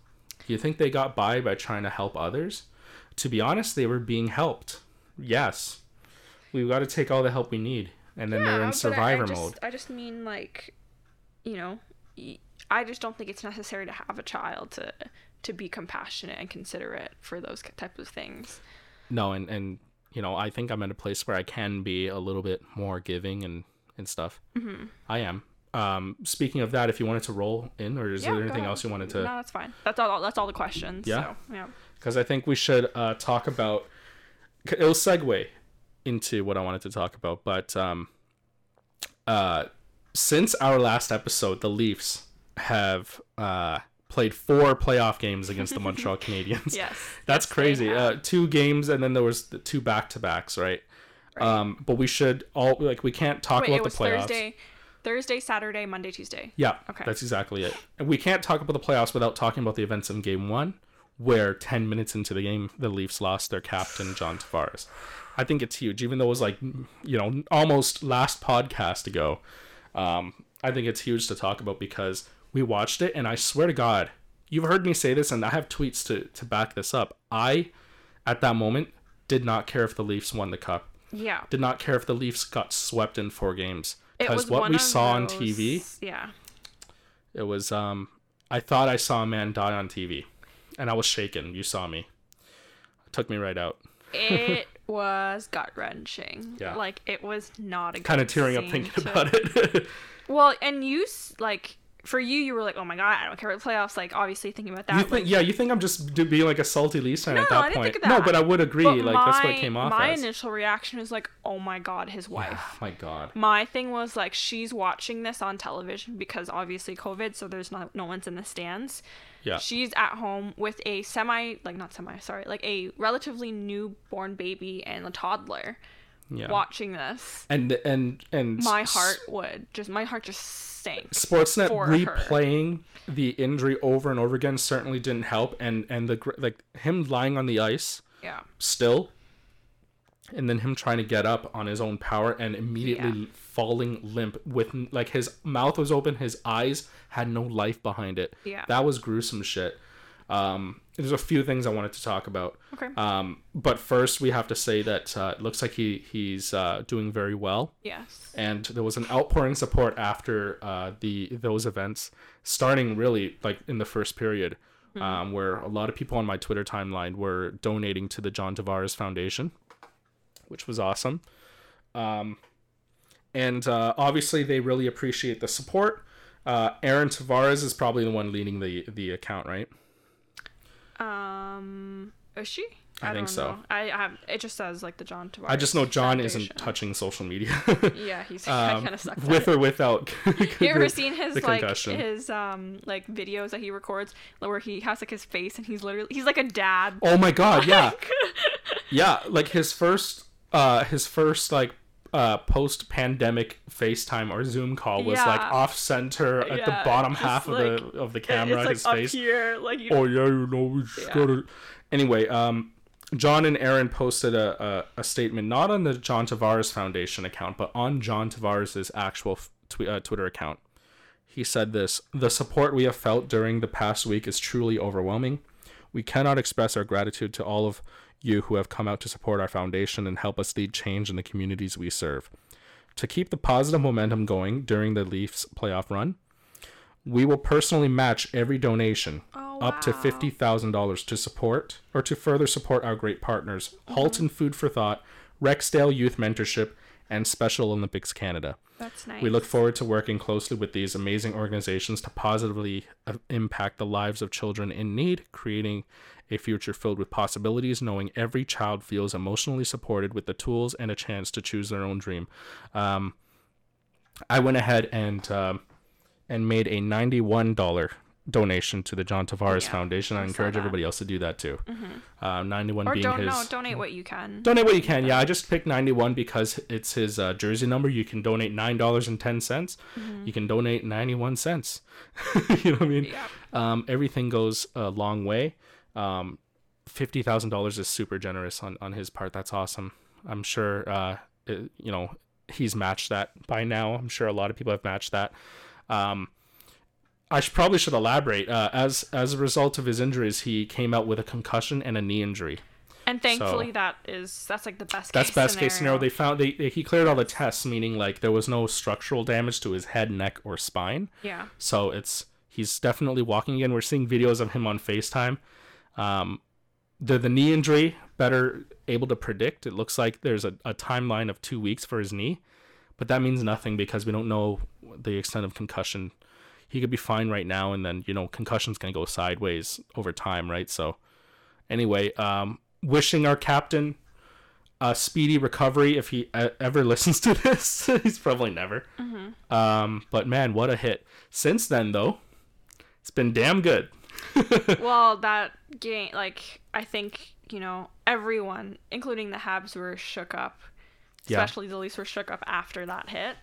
Speaker 1: you think they got by by trying to help others? To be honest they were being helped. Yes. We've got to take all the help we need and then they're in
Speaker 2: but I-
Speaker 1: survivor
Speaker 2: I, just,
Speaker 1: mode.
Speaker 2: I just mean like, you know, I just don't think it's necessary to have a child to to be compassionate and considerate for those types of things.
Speaker 1: no and and you know i think i'm at a place where i can be a little bit more giving and and stuff. Mm-hmm. i am um speaking of that if you wanted to roll in or is
Speaker 2: Yeah,
Speaker 1: there anything else you wanted to?
Speaker 2: No, that's fine. That's all. That's all the questions.
Speaker 1: Yeah?
Speaker 2: So, yeah.
Speaker 1: because i think we should uh talk about it'll segue into what i wanted to talk about but um uh since our last episode the leafs have uh played four playoff games against the montreal canadiens
Speaker 2: Yes.
Speaker 1: That's crazy. Uh, two games, and then there was the two back to backs, right? Um, but we should all like we can't talk
Speaker 2: Wait, it
Speaker 1: about the playoffs.
Speaker 2: Thursday, Thursday, Saturday, Monday, Tuesday.
Speaker 1: Yeah,
Speaker 2: Okay.
Speaker 1: that's exactly it. And we can't talk about the playoffs without talking about the events in Game One, where ten minutes into the game, the Leafs lost their captain John Tavares. I think it's huge, even though it was like you know almost last podcast ago. Um, I think it's huge to talk about because we watched it, and I swear to God, you've heard me say this, and I have tweets to to back this up. I, at that moment, did not care if the Leafs won the cup.
Speaker 2: Yeah.
Speaker 1: Did not care if the Leafs got swept in four games. Because what we saw on TV,
Speaker 2: Yeah.
Speaker 1: it was um I thought I saw a man die on TV. And I was shaken. You saw me. It took me right out.
Speaker 2: It was gut wrenching.
Speaker 1: Yeah.
Speaker 2: Like it was not a
Speaker 1: Kind of tearing up thinking
Speaker 2: to-
Speaker 1: about it.
Speaker 2: Well, and you like for you, you were like, oh my god, I don't care about the playoffs. Like obviously thinking about that.
Speaker 1: you
Speaker 2: like,
Speaker 1: think yeah, you think I'm just being like a salty Leafs fan
Speaker 2: No,
Speaker 1: at that
Speaker 2: I didn't
Speaker 1: point.
Speaker 2: think of
Speaker 1: No, but I would agree.
Speaker 2: but
Speaker 1: like
Speaker 2: my,
Speaker 1: that's what it came off
Speaker 2: My
Speaker 1: as.
Speaker 2: initial reaction was like, oh my god, his wife.
Speaker 1: Oh my god.
Speaker 2: My thing was like she's watching this on television because obviously COVID, so there's no no one's in the stands.
Speaker 1: Yeah.
Speaker 2: She's at home with a semi like not semi, sorry, like a relatively newborn baby and a toddler
Speaker 1: Yeah.
Speaker 2: watching this.
Speaker 1: And and and
Speaker 2: My heart would just my heart just sank.
Speaker 1: Sportsnet
Speaker 2: for her.
Speaker 1: replaying the injury over and over again certainly didn't help and and the like him lying on the ice
Speaker 2: Yeah.
Speaker 1: still and then him trying to get up on his own power and immediately
Speaker 2: Yeah.
Speaker 1: falling limp with like his mouth was open his eyes had no life behind it
Speaker 2: Yeah.
Speaker 1: that was gruesome shit um there's a few things i wanted to talk about.
Speaker 2: Okay.
Speaker 1: um but first we have to say that uh, it looks like he he's uh, doing very well.
Speaker 2: Yes.
Speaker 1: and there was an outpouring support after uh, the those events starting really like in the first period um, where a lot of people on my twitter timeline were donating to the john tavares foundation which was awesome. Um, and uh, obviously they really appreciate the support. Uh, Aryne tavares is probably the one leading the the account right
Speaker 2: Um is she?
Speaker 1: I think
Speaker 2: don't
Speaker 1: so.
Speaker 2: know. I have it just says like the John Tavares.
Speaker 1: i just know john isn't touching social media
Speaker 2: Yeah, he's
Speaker 1: um,
Speaker 2: kind of sucks.
Speaker 1: with or without
Speaker 2: You ever seen his like
Speaker 1: concussion.
Speaker 2: his um like videos that he records where he has like his face and he's literally he's like a dad.
Speaker 1: Oh my god, yeah. yeah, like his first uh his first like uh post pandemic FaceTime or Zoom call was like off center at the bottom half of the of the camera,
Speaker 2: it's like
Speaker 1: his
Speaker 2: up
Speaker 1: face.
Speaker 2: here, like you.
Speaker 1: Oh yeah, you know we just
Speaker 2: Yeah.
Speaker 1: gotta Anyway, um John and Aryne posted a, a, a statement not on the John Tavares Foundation account, but on John Tavares's actual f- tw- uh, Twitter account. He said this The support we have felt during the past week is truly overwhelming. We cannot express our gratitude to all of you who have come out to support our foundation and help us lead change in the communities we serve. To keep the positive momentum going during the Leafs playoff run, we will personally match every donation
Speaker 2: Oh,
Speaker 1: up to $50,000 to support or to further support our great partners, mm-hmm. Halton Food for Thought, Rexdale Youth Mentorship, and Special Olympics Canada.
Speaker 2: That's nice.
Speaker 1: We look forward to working closely with these amazing organizations to positively uh, impact the lives of children in need, creating a future filled with possibilities, knowing every child feels emotionally supported with the tools and a chance to choose their own dream. Um, I went ahead and um, and made a ninety-one dollar donation to the John Tavares
Speaker 2: Yeah,
Speaker 1: Foundation. I
Speaker 2: I
Speaker 1: encourage everybody else to do that too. Uh, ninety-one
Speaker 2: or
Speaker 1: being
Speaker 2: don't
Speaker 1: his
Speaker 2: no, donate what you can.
Speaker 1: donate what you can. Yeah, I just picked 91 because it's his uh, jersey number. You can donate $9.10. You can donate 91 cents. you know what I mean?
Speaker 2: Yeah.
Speaker 1: Um, everything goes a long way. Um, $50,000 is super generous on, on his part. That's awesome. I'm sure, uh, it- you know, he's matched that by now. I'm sure a lot of people have matched that. Um, I should, probably should elaborate. Uh, as as a result of his injuries, he came out with a concussion and a knee injury.
Speaker 2: And thankfully, that is that's like the best.
Speaker 1: That's
Speaker 2: case
Speaker 1: best case scenario. They found they, they he cleared all the tests, meaning like there was no structural damage to his head, neck, or spine.
Speaker 2: Yeah.
Speaker 1: So it's he's definitely walking again. We're seeing videos of him on FaceTime. Um, the the knee injury better able to predict. It looks like there's a, a timeline of two weeks for his knee, but that means nothing because we don't know the extent of concussion. He could be fine right now, and then you know concussion's gonna go sideways over time, right? So anyway, um, wishing our captain a speedy recovery if he ever listens to this. He's probably never. Um, but man, what a hit! Since then, though, it's been damn good.
Speaker 2: well, that game, like I think you know everyone, including the Habs, were shook up
Speaker 1: Yeah.
Speaker 2: Especially the Leafs were shook up after that hit.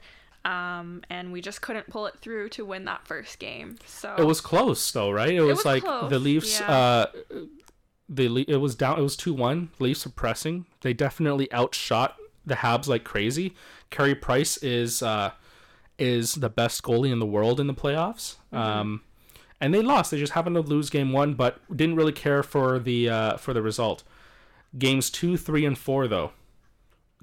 Speaker 2: Um, and we just couldn't pull it through to win that first game. So
Speaker 1: It was close though, right? It was,
Speaker 2: was
Speaker 1: like
Speaker 2: close,
Speaker 1: the Leafs.
Speaker 2: yeah.
Speaker 1: Uh, the Le- it was down. It was two one. Leafs were pressing. They definitely outshot the Habs like crazy. Carey Price is uh, is the best goalie in the world in the playoffs.
Speaker 2: Mm-hmm.
Speaker 1: Um, and they lost. They just happened to lose game one, but didn't really care for the uh, for the result. Games two, three, and four though.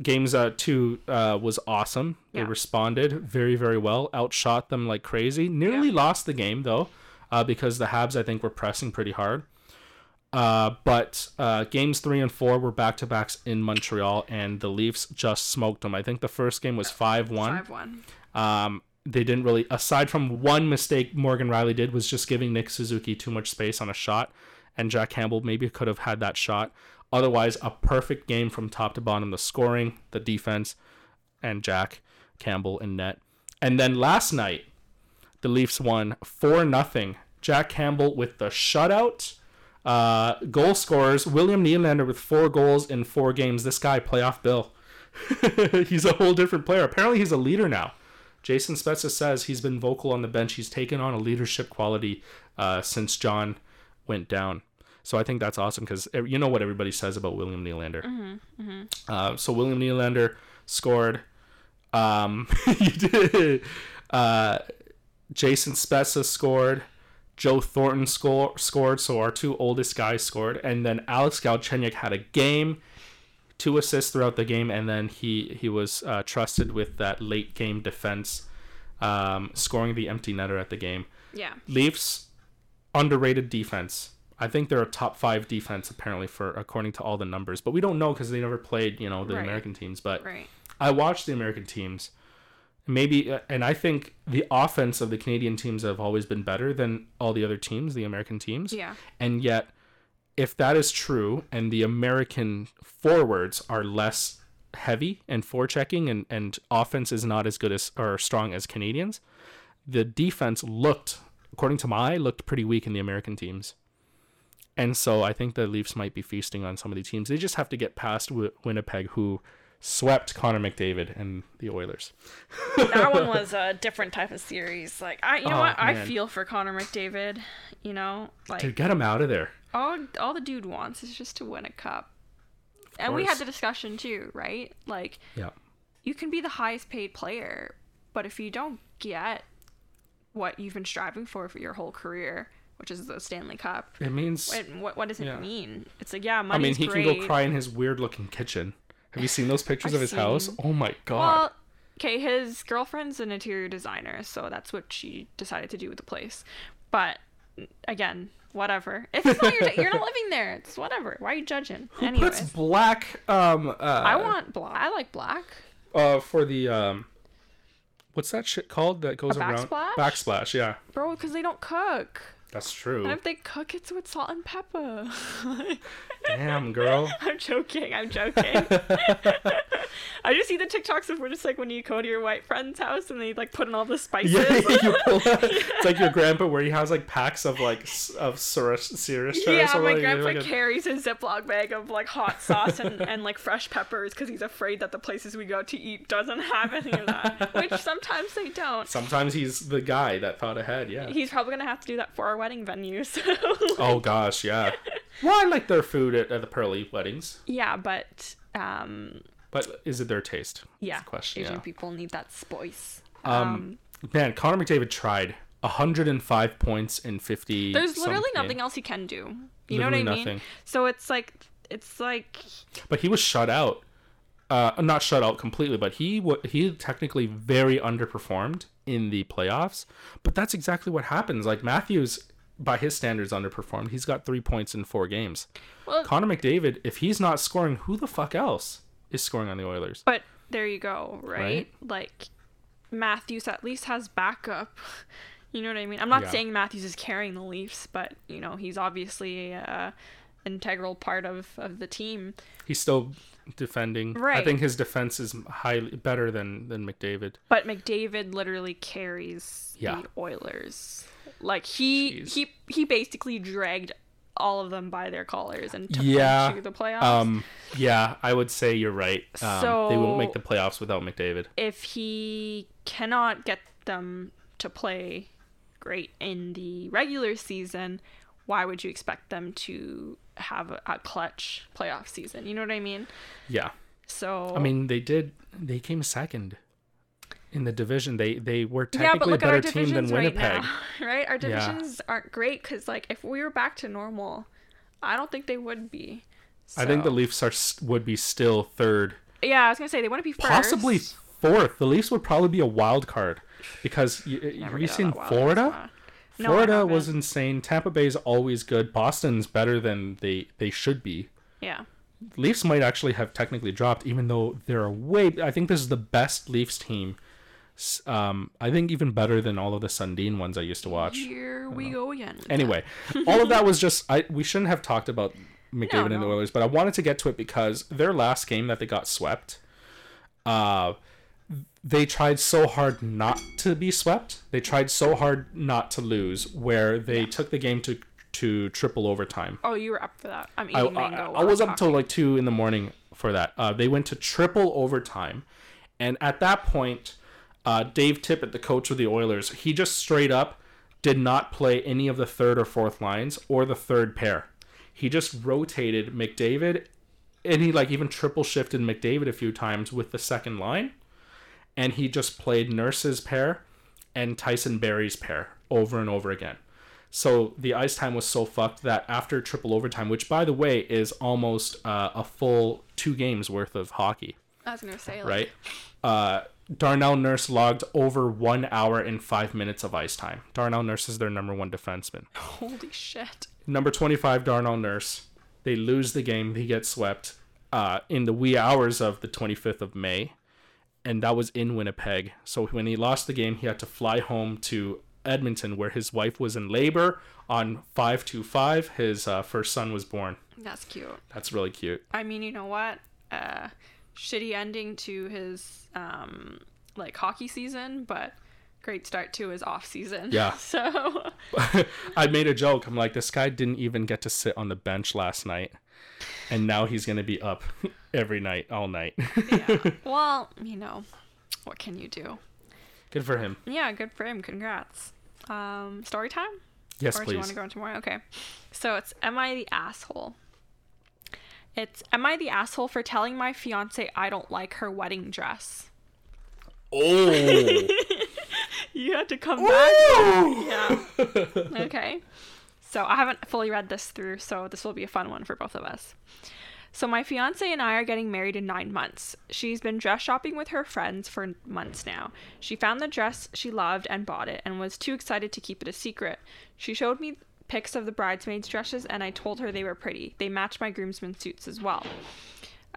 Speaker 1: Games uh, two uh, was awesome. They
Speaker 2: Yeah.
Speaker 1: responded very very well. Outshot them like crazy. Nearly lost the game though, uh, because the Habs I think were pressing pretty hard. Uh, but uh, games three and four were back to backs in Montreal, and the Leafs just smoked them. I think the first game was five one.
Speaker 2: five one.
Speaker 1: Um, they didn't really, aside from one mistake Morgan Rielly did, was just giving Nick Suzuki too much space on a shot, and Jack Campbell maybe could have had that shot. Otherwise, a perfect game from top to bottom: the scoring, the defense, and Jack Campbell in net. And then last night, the Leafs won four nothing. Jack Campbell with the shutout. Uh, goal scorers: William Nylander with four goals in four games. This guy, playoff Bill. he's a whole different player. Apparently, he's a leader now. Jason Spezza says he's been vocal on the bench. He's taken on a leadership quality uh, since John went down. So I think that's awesome because you know what everybody says about William Nylander. Uh, so William Nylander scored. Um, he did. Uh, Jason Spezza scored. Joe Thornton score, scored. So our two oldest guys scored, and then Alex Galchenyuk had a game two assists throughout the game, and then he he was uh, trusted with that late game defense, um, scoring the empty netter at the game.
Speaker 2: Yeah.
Speaker 1: Leafs underrated defense. I think they're a top five defense apparently for according to all the numbers, but we don't know because they never played you know the
Speaker 2: Right.
Speaker 1: American teams. But
Speaker 2: Right.
Speaker 1: I watched the American teams. Maybe, uh, and I think the offense of the Canadian teams have always been better than all the other teams, the American teams.
Speaker 2: Yeah.
Speaker 1: And yet, if that is true, and the American forwards are less heavy and forechecking, and and offense is not as good as or strong as Canadians, the defense looked, according to my looked pretty weak in the American teams. And so I think the Leafs might be feasting on some of the teams. They just have to get past Wi- Winnipeg, who swept Connor McDavid and the Oilers.
Speaker 2: that one was a different type of series. Like I, you know
Speaker 1: Oh,
Speaker 2: what? I feel for Connor McDavid. You know, like
Speaker 1: Dude, get him out of there.
Speaker 2: all all the dude wants is just to win a cup. And we had the discussion too, right? Like
Speaker 1: Yeah.
Speaker 2: you can be the highest paid player, but if you don't get what you've been striving for for your whole career, which is the Stanley Cup,
Speaker 1: It means.
Speaker 2: what what, what does it
Speaker 1: Yeah.
Speaker 2: mean? It's like yeah,
Speaker 1: my.
Speaker 2: I
Speaker 1: mean, he
Speaker 2: great.
Speaker 1: can go cry in his weird looking kitchen. Have you seen those pictures of his house? Oh my god.
Speaker 2: Well, okay, his girlfriend's an interior designer, so that's what she decided to do with the place. But again, whatever. If it's not your, you're not living there. It's whatever. Why are you judging?
Speaker 1: Who
Speaker 2: Anyways,
Speaker 1: puts black um uh
Speaker 2: I want black. I like black.
Speaker 1: uh for the um what's that shit called that goes
Speaker 2: A
Speaker 1: around
Speaker 2: backsplash?
Speaker 1: backsplash, yeah.
Speaker 2: Bro, because they don't cook.
Speaker 1: That's true.
Speaker 2: And if they cook, it's with salt and pepper.
Speaker 1: Damn, girl.
Speaker 2: I'm joking. I'm joking. I just see the TikToks of where just like when you go to your white friend's house and they like put in all the spices.
Speaker 1: Yeah, you pull out, it's like your grandpa where he has like packs of like of Sriracha.
Speaker 2: Yeah,
Speaker 1: or
Speaker 2: my grandpa
Speaker 1: like
Speaker 2: carries a Ziploc bag of like hot sauce and, and like fresh peppers because he's afraid that the places we go to eat doesn't have any of that. Which sometimes they don't.
Speaker 1: Sometimes he's the guy that thought ahead. Yeah.
Speaker 2: He's probably gonna have to do that for our wedding venue. So
Speaker 1: Oh gosh, yeah. Well, I like their food at, at the Pearly weddings,
Speaker 2: yeah, but um,
Speaker 1: but is it their taste?
Speaker 2: yeah,
Speaker 1: question.
Speaker 2: Asian
Speaker 1: yeah.
Speaker 2: people need that spice.
Speaker 1: Um, man, Connor McDavid tried 105 points in 50.
Speaker 2: There's literally
Speaker 1: game.
Speaker 2: nothing else he can do. You know what I
Speaker 1: Literally
Speaker 2: mean?
Speaker 1: nothing.
Speaker 2: So it's like it's like
Speaker 1: But he was shut out. Uh, not shut out completely, but he wa he technically very underperformed in the playoffs. But that's exactly what happens. Like Matthews, by his standards, underperformed. He's got three points in four games.
Speaker 2: well,
Speaker 1: Connor McDavid, if he's not scoring, who the fuck else is scoring on the Oilers?
Speaker 2: But there you go, right?
Speaker 1: Right?
Speaker 2: Like Matthews at least has backup. You know what I mean? I'm not
Speaker 1: Yeah.
Speaker 2: saying Matthews is carrying the Leafs, but you know he's obviously a integral part of of the team.
Speaker 1: He's still defending. I think his defense is highly better than than McDavid.
Speaker 2: But McDavid literally carries
Speaker 1: Yeah.
Speaker 2: the Oilers. Like he
Speaker 1: Jeez.
Speaker 2: he he basically dragged all of them by their collars and took
Speaker 1: Yeah,
Speaker 2: them to the playoffs.
Speaker 1: Um, yeah, I would say you're right. Um, they won't make the playoffs without McDavid.
Speaker 2: if he cannot get them to play great in the regular season, why would you expect them to have a, a clutch playoff season? You know what I mean?
Speaker 1: Yeah,
Speaker 2: So
Speaker 1: I mean they did. They came second in the division. They they were
Speaker 2: yeah,
Speaker 1: technically a
Speaker 2: at our
Speaker 1: better team than
Speaker 2: divisions right
Speaker 1: Winnipeg.
Speaker 2: now, right? Our
Speaker 1: Yeah.
Speaker 2: divisions aren't great because, like, if we were back to normal, I don't think they would be.
Speaker 1: I think the Leafs are would be still third,
Speaker 2: Yeah, I was gonna say they wouldn't be first.
Speaker 1: possibly fourth. The Leafs would probably be a wild card because you, have you seen Florida?
Speaker 2: No,
Speaker 1: Florida was insane. Tampa Bay is always good. Boston's better than they they should be.
Speaker 2: Yeah.
Speaker 1: Leafs might actually have technically dropped, even though they're a way. I think this is the best Leafs team. Um, I think even better than all of the Sundin ones I used to watch.
Speaker 2: Here we go again.
Speaker 1: Anyway, all of that was just. I we shouldn't have talked about McDavid and the. Oilers, but I wanted to get to it because their last game that they got swept. Uh, they tried so hard not to be swept. They tried so hard not to lose, where they took the game to to triple overtime.
Speaker 2: Oh, you were up for that. I'm eating
Speaker 1: I,
Speaker 2: mango.
Speaker 1: I
Speaker 2: while
Speaker 1: was up till like two in the morning for that. Uh, they went to triple overtime, and at that point, uh, Dave Tippett, the coach of the Oilers, he just straight up did not play any of the third or fourth lines or the third pair. He just rotated McDavid, and he like even triple shifted McDavid a few times with the second line, and he just played Nurse's pair and Tyson Barrie's pair over and over again. So the ice time was so fucked that after triple overtime, which by the way is almost uh, a full two games worth of hockey,
Speaker 2: I was gonna say, like,
Speaker 1: right? Uh, Darnell Nurse logged over one hour and five minutes of ice time. Darnell Nurse is their number one defenseman.
Speaker 2: holy shit.
Speaker 1: Number 25, Darnell Nurse. They lose the game. He gets swept uh, in the wee hours of the 25th of May. And that was in Winnipeg. So when he lost the game, he had to fly home to Edmonton, where his wife was in labor on 525. His uh, first son was born.
Speaker 2: That's cute.
Speaker 1: That's really cute.
Speaker 2: I mean, you know what? Uh, shitty ending to his um like hockey season, but great start to his off season.
Speaker 1: Yeah.
Speaker 2: So
Speaker 1: I made a joke. I'm like, this guy didn't even get to sit on the bench last night. And now he's going to be up every night, all night.
Speaker 2: yeah. Well, you know, what can you do?
Speaker 1: Good for him.
Speaker 2: Yeah, good for him. Congrats. Um, story time?
Speaker 1: Yes,
Speaker 2: or do you want to go into more? Okay. So it's Am I the asshole? It's Am I the asshole for telling my fiance I don't like her wedding dress?
Speaker 1: Oh.
Speaker 2: You had to come back. Yeah. Okay. So I haven't fully read this through, so this will be a fun one for both of us. So my fiance and I are getting married in nine months. She's been dress shopping with her friends for months now. She found the dress she loved and bought it and was too excited to keep it a secret. She showed me pics of the bridesmaids' dresses and I told her they were pretty. They matched my groomsmen suits as well.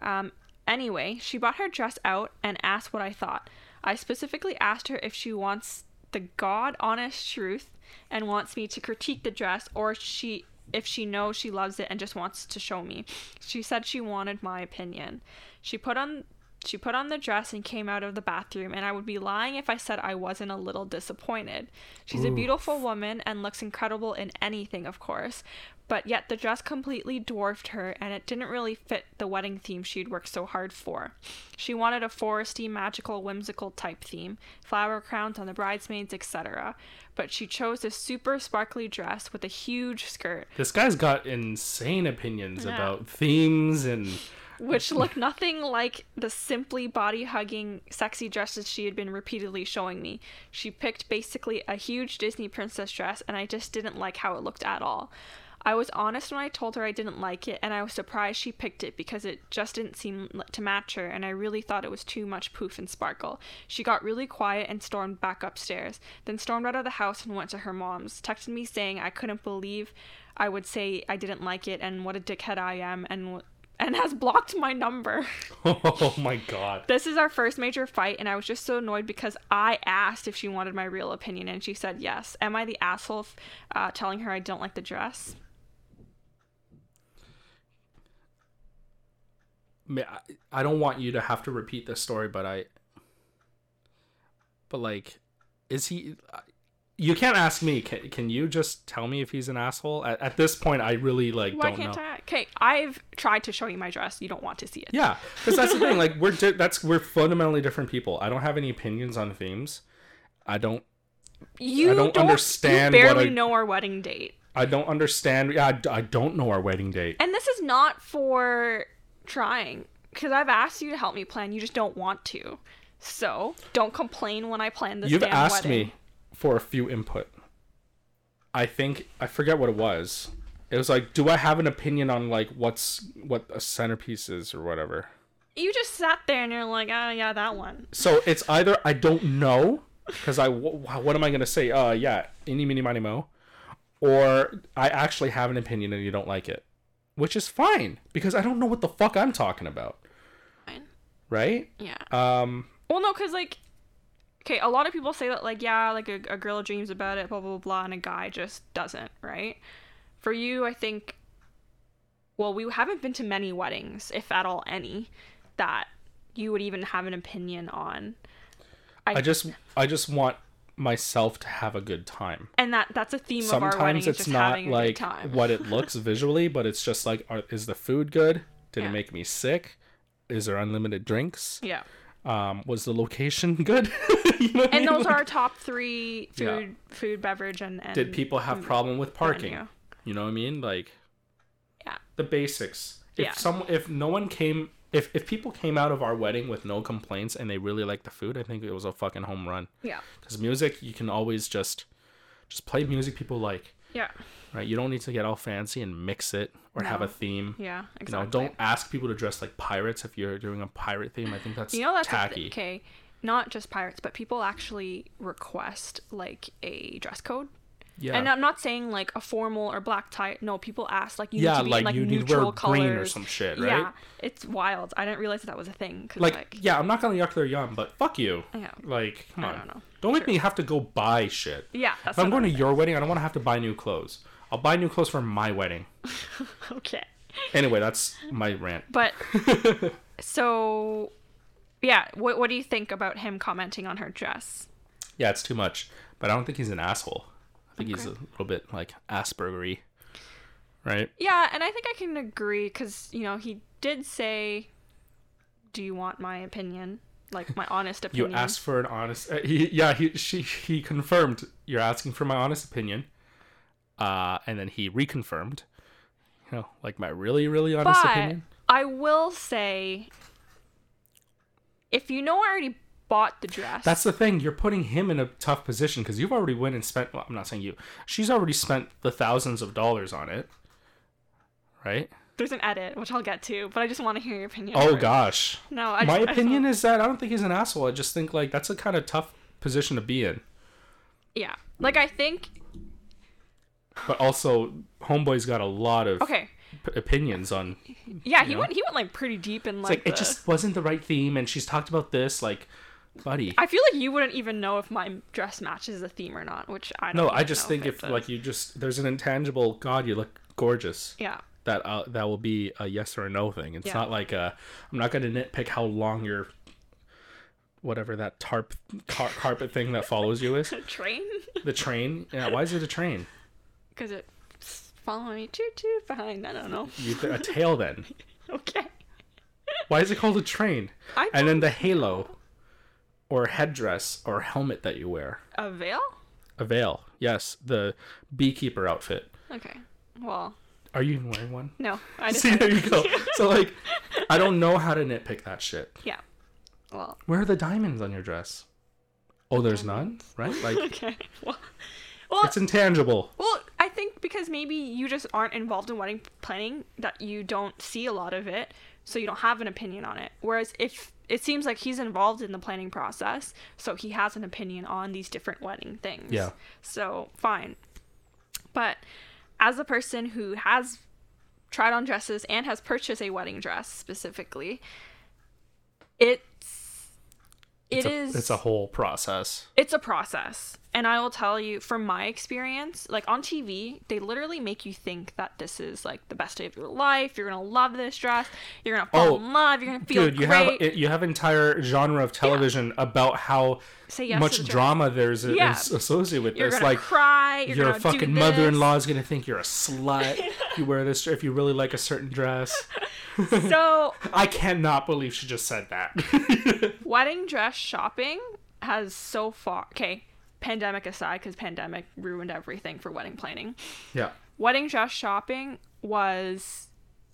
Speaker 2: Um, anyway, she bought her dress out and asked what I thought. I specifically asked her if she wants the god honest truth and wants me to critique the dress or she if she knows she loves it and just wants to show me. She said she wanted my opinion. She put on she put on the dress and came out of the bathroom and I would be lying if I said I wasn't a little disappointed. She's a beautiful woman and looks incredible in anything, of course, but yet the dress completely dwarfed her and it didn't really fit the wedding theme she'd worked so hard for. She wanted a foresty, magical, whimsical type theme, flower crowns on the bridesmaids, etc. But she chose a super sparkly dress with a huge skirt,
Speaker 1: This guy's got insane opinions
Speaker 2: Yeah.
Speaker 1: about themes and
Speaker 2: which looked nothing like the simply body hugging, sexy dresses she had been repeatedly showing me. She picked basically a huge Disney princess dress, and I just didn't like how it looked at all. I was honest when I told her I didn't like it, and I was surprised she picked it because it just didn't seem to match her, and I really thought it was too much poof and sparkle. She got really quiet and stormed back upstairs, then stormed out of the house and went to her mom's, texted me saying I couldn't believe I would say I didn't like it and what a dickhead I am, and and has blocked my number.
Speaker 1: oh my god.
Speaker 2: This is our first major fight, and I was just so annoyed because I asked if she wanted my real opinion, and she said yes. Am I the asshole f- uh, telling her I don't like the dress?
Speaker 1: I- I don't want you to have to repeat this story, but I. But like, is he? You can't ask me. Can, can you just tell me if he's an asshole? At, at this point, I really like
Speaker 2: Why
Speaker 1: don't
Speaker 2: can't
Speaker 1: know.
Speaker 2: I? Okay, I've tried to show you my dress. You don't want to see it.
Speaker 1: Yeah, because that's the thing. Like we're di- that's we're fundamentally different people. I don't have any opinions on themes. I don't.
Speaker 2: You
Speaker 1: I don't understand
Speaker 2: You
Speaker 1: what
Speaker 2: barely
Speaker 1: I-
Speaker 2: know our wedding date,
Speaker 1: I don't understand. Yeah, I I, don't know our wedding date.
Speaker 2: and this is not for trying. Because I've asked you to help me plan, you just don't want to. So don't complain when I plan this
Speaker 1: You've asked
Speaker 2: wedding.
Speaker 1: me for a few input. I think I forget what it was. It was like, do I have an opinion on like what's what a centerpiece is or whatever?
Speaker 2: You just sat there and you're like, oh yeah, that one.
Speaker 1: So it's either I don't know because I what am I gonna say? Uh, yeah, any mini miny mo, or I actually have an opinion and you don't like it, which is fine because I don't know what the fuck I'm talking about,
Speaker 2: Fine.
Speaker 1: right?
Speaker 2: Yeah.
Speaker 1: Um,
Speaker 2: Well, no, because like, okay, a lot of people say that like, yeah, like a, a girl dreams about it, blah blah blah, and a guy just doesn't, right? For you, I think. Well, we haven't been to many weddings, if at all any, that you would even have an opinion on.
Speaker 1: I just I just want myself to have a good time.
Speaker 2: And that that's a theme of our wedding.
Speaker 1: Sometimes it's not like what it looks visually, but it's just like, are, is the food good? Did
Speaker 2: Yeah.
Speaker 1: it make me sick? Is there unlimited drinks?
Speaker 2: Yeah.
Speaker 1: Um, was the location good? You know what I
Speaker 2: And
Speaker 1: mean?
Speaker 2: those
Speaker 1: Like,
Speaker 2: are our top three food,
Speaker 1: Yeah.
Speaker 2: food, beverage, and, and
Speaker 1: Did people have problem with parking? You know what I mean? Like
Speaker 2: Yeah.
Speaker 1: the basics. If
Speaker 2: Yeah.
Speaker 1: some if no one came if if people came out of our wedding with no complaints and they really liked the food, I think it was a fucking home run.
Speaker 2: Yeah.
Speaker 1: Cuz music, you can always just just play music people like,
Speaker 2: Yeah.
Speaker 1: right? You don't need to get all fancy and mix it or have a theme.
Speaker 2: Yeah.
Speaker 1: You
Speaker 2: Exactly.
Speaker 1: know, don't ask people to dress like pirates if you're doing a pirate theme. I think that's
Speaker 2: You know that's
Speaker 1: tacky.
Speaker 2: okay. Not just pirates, but people actually request like a dress code.
Speaker 1: Yeah.
Speaker 2: And I'm not saying like a formal or black tie. No, people ask like you
Speaker 1: yeah,
Speaker 2: need to be
Speaker 1: like,
Speaker 2: in, like
Speaker 1: you need to
Speaker 2: neutral
Speaker 1: wear
Speaker 2: colors.
Speaker 1: green or some shit, right?
Speaker 2: Yeah, it's wild. I didn't realize that, that was a thing.
Speaker 1: like,
Speaker 2: like,
Speaker 1: yeah, I'm not gonna yuck their yum, but fuck you.
Speaker 2: yeah,
Speaker 1: Like, come
Speaker 2: I
Speaker 1: on.
Speaker 2: don't know.
Speaker 1: Don't make me have to go buy shit.
Speaker 2: yeah. That's
Speaker 1: If I'm going to your wedding, I don't want to have to buy new clothes. I'll buy new clothes for my wedding.
Speaker 2: okay.
Speaker 1: Anyway, that's my rant.
Speaker 2: But so, yeah. What what do you think about him commenting on her dress?
Speaker 1: Yeah, it's too much. But I don't think he's an asshole. I think he's a little bit like Aspergery. Right?
Speaker 2: Yeah, and I think I can agree because you know he did say, "Do you want my opinion? Like my honest opinion.
Speaker 1: You asked for an honest. Uh, he, yeah, he she he confirmed you're asking for my honest opinion. Uh, and then he reconfirmed, you know, like my really really honest
Speaker 2: but
Speaker 1: opinion.
Speaker 2: I will say, if you know already bought the dress,
Speaker 1: That's the thing. You're putting him in a tough position because you've already went and spent. Well, I'm not saying you. She's already spent the thousands of dollars on it, right?
Speaker 2: there's an edit which I'll get to, but I just want to hear your opinion.
Speaker 1: Oh
Speaker 2: first.
Speaker 1: gosh.
Speaker 2: no, I
Speaker 1: My
Speaker 2: just, I
Speaker 1: opinion
Speaker 2: want-
Speaker 1: is that I don't think he's an asshole. I just think like that's a kind of tough position to be in.
Speaker 2: yeah, like I think
Speaker 1: But also, homeboy's got a lot of
Speaker 2: okay,
Speaker 1: opinions on.
Speaker 2: yeah, he
Speaker 1: know?
Speaker 2: went he went like pretty deep in like,
Speaker 1: like, it just wasn't the right theme, and she's talked about this. Like, buddy.
Speaker 2: I feel like you wouldn't even know if my dress matches the theme or not, which I don't
Speaker 1: no, I just think
Speaker 2: it
Speaker 1: if like you just there's an intangible God, you look gorgeous.
Speaker 2: yeah
Speaker 1: that uh, that will be a yes or a no thing. It's
Speaker 2: Yeah.
Speaker 1: not like a, I'm not going to nitpick how long your whatever that tarp car, carpet thing that follows you is.
Speaker 2: train
Speaker 1: The train. Yeah, why is it a train?
Speaker 2: because it's following me choo choo behind. I don't know.
Speaker 1: You a tail then.
Speaker 2: Okay.
Speaker 1: Why is it called a train?
Speaker 2: I
Speaker 1: And then the halo or headdress or helmet that you wear.
Speaker 2: a veil.
Speaker 1: A veil. Yes, the beekeeper outfit.
Speaker 2: Okay. Well,
Speaker 1: Are you even wearing one?
Speaker 2: no, I just
Speaker 1: See, there you go. So like I don't know how to nitpick that shit.
Speaker 2: yeah. Well,
Speaker 1: Where are the diamonds on your dress? Oh, there's none, right? Like
Speaker 2: okay. Well, well,
Speaker 1: it's intangible.
Speaker 2: well, I think because maybe you just aren't involved in wedding planning that you don't see a lot of it, so you don't have an opinion on it. Whereas if it seems like he's involved in the planning process, so he has an opinion on these different wedding things.
Speaker 1: Yeah.
Speaker 2: So fine. But as a person who has tried on dresses and has purchased a wedding dress specifically, it's It
Speaker 1: it's
Speaker 2: is.
Speaker 1: It's a whole process.
Speaker 2: it's a process and i will tell you from my experience like on tv they literally make you think that this is like the best day of your life. You're gonna love this dress. You're gonna fall
Speaker 1: Oh,
Speaker 2: in love. You're gonna feel
Speaker 1: Dude, you
Speaker 2: great.
Speaker 1: have you have entire genre of television about how
Speaker 2: yes
Speaker 1: much drama there's
Speaker 2: Yeah.
Speaker 1: is associated with
Speaker 2: you're
Speaker 1: this. Like
Speaker 2: cry. You're
Speaker 1: your fucking mother-in-law is gonna think you're a slut if you wear this. If you really like a certain dress,
Speaker 2: so
Speaker 1: I cannot believe she just said that.
Speaker 2: wedding dress shopping has so far okay pandemic aside because pandemic ruined everything for wedding planning
Speaker 1: yeah.
Speaker 2: wedding dress shopping was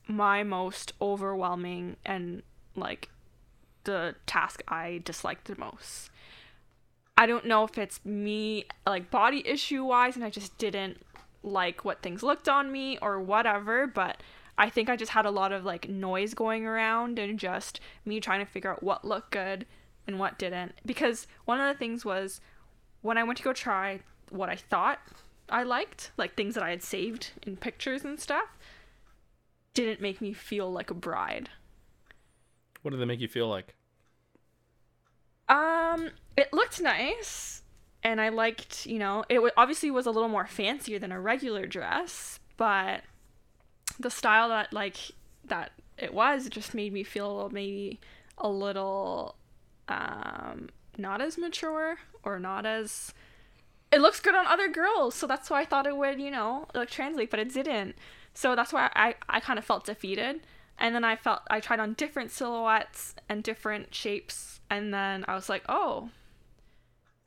Speaker 2: my most overwhelming and like the task I disliked the most. I don't know if it's me like body issue wise and I just didn't like what things looked on me or whatever, but I think I just had a lot of like noise going around and just me trying to figure out what looked good and what didn't. Because one of the things was when I went to go try what I thought I liked, like things that I had saved in pictures and stuff, didn't make me feel like a bride.
Speaker 1: What did they make you feel like?
Speaker 2: Um, it looked nice, and I liked, you know, it w- obviously was a little more fancier than a regular dress, but the style that like that it was just made me feel maybe a little um not as mature or not as it looks good on other girls. So that's why i thought it would you know like translate but it didn't. So that's why i i kind of felt defeated. And then i felt i tried on different silhouettes and different shapes. And then i was like oh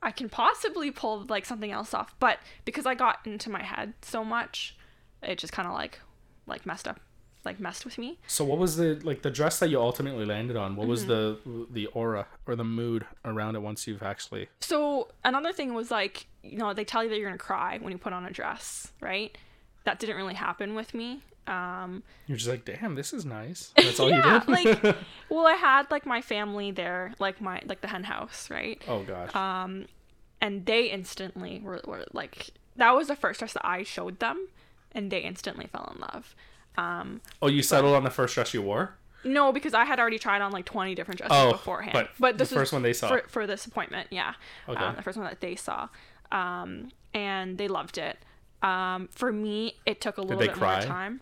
Speaker 2: i can possibly pull like something else off. But because i got into my head so much it just kind of like like messed up like messed with me
Speaker 1: So what was the like the dress that you ultimately landed on? What was the
Speaker 2: Mm-hmm.
Speaker 1: the aura or the mood around it once you've actually
Speaker 2: So another thing was like, you know, they tell you that you're gonna cry when you put on a dress, right? That didn't really happen with me. Um,
Speaker 1: you're just like, damn, this is nice. That's all
Speaker 2: yeah,
Speaker 1: you did.
Speaker 2: like, well, I had like my family there, like my like the hen house, right?
Speaker 1: oh gosh.
Speaker 2: Um, and they instantly were, were like, that was the first dress that I showed them, and they instantly fell in love. Um,
Speaker 1: oh, you settled on the first dress you wore?
Speaker 2: no, because I had already tried on like 20 different dresses
Speaker 1: Oh,
Speaker 2: beforehand.
Speaker 1: but
Speaker 2: this
Speaker 1: the first one they saw.
Speaker 2: for, for this appointment, yeah.
Speaker 1: Okay.
Speaker 2: Um, the first one that they saw, um, and they loved it. Um, for me, it took a little bit
Speaker 1: cry?
Speaker 2: more time.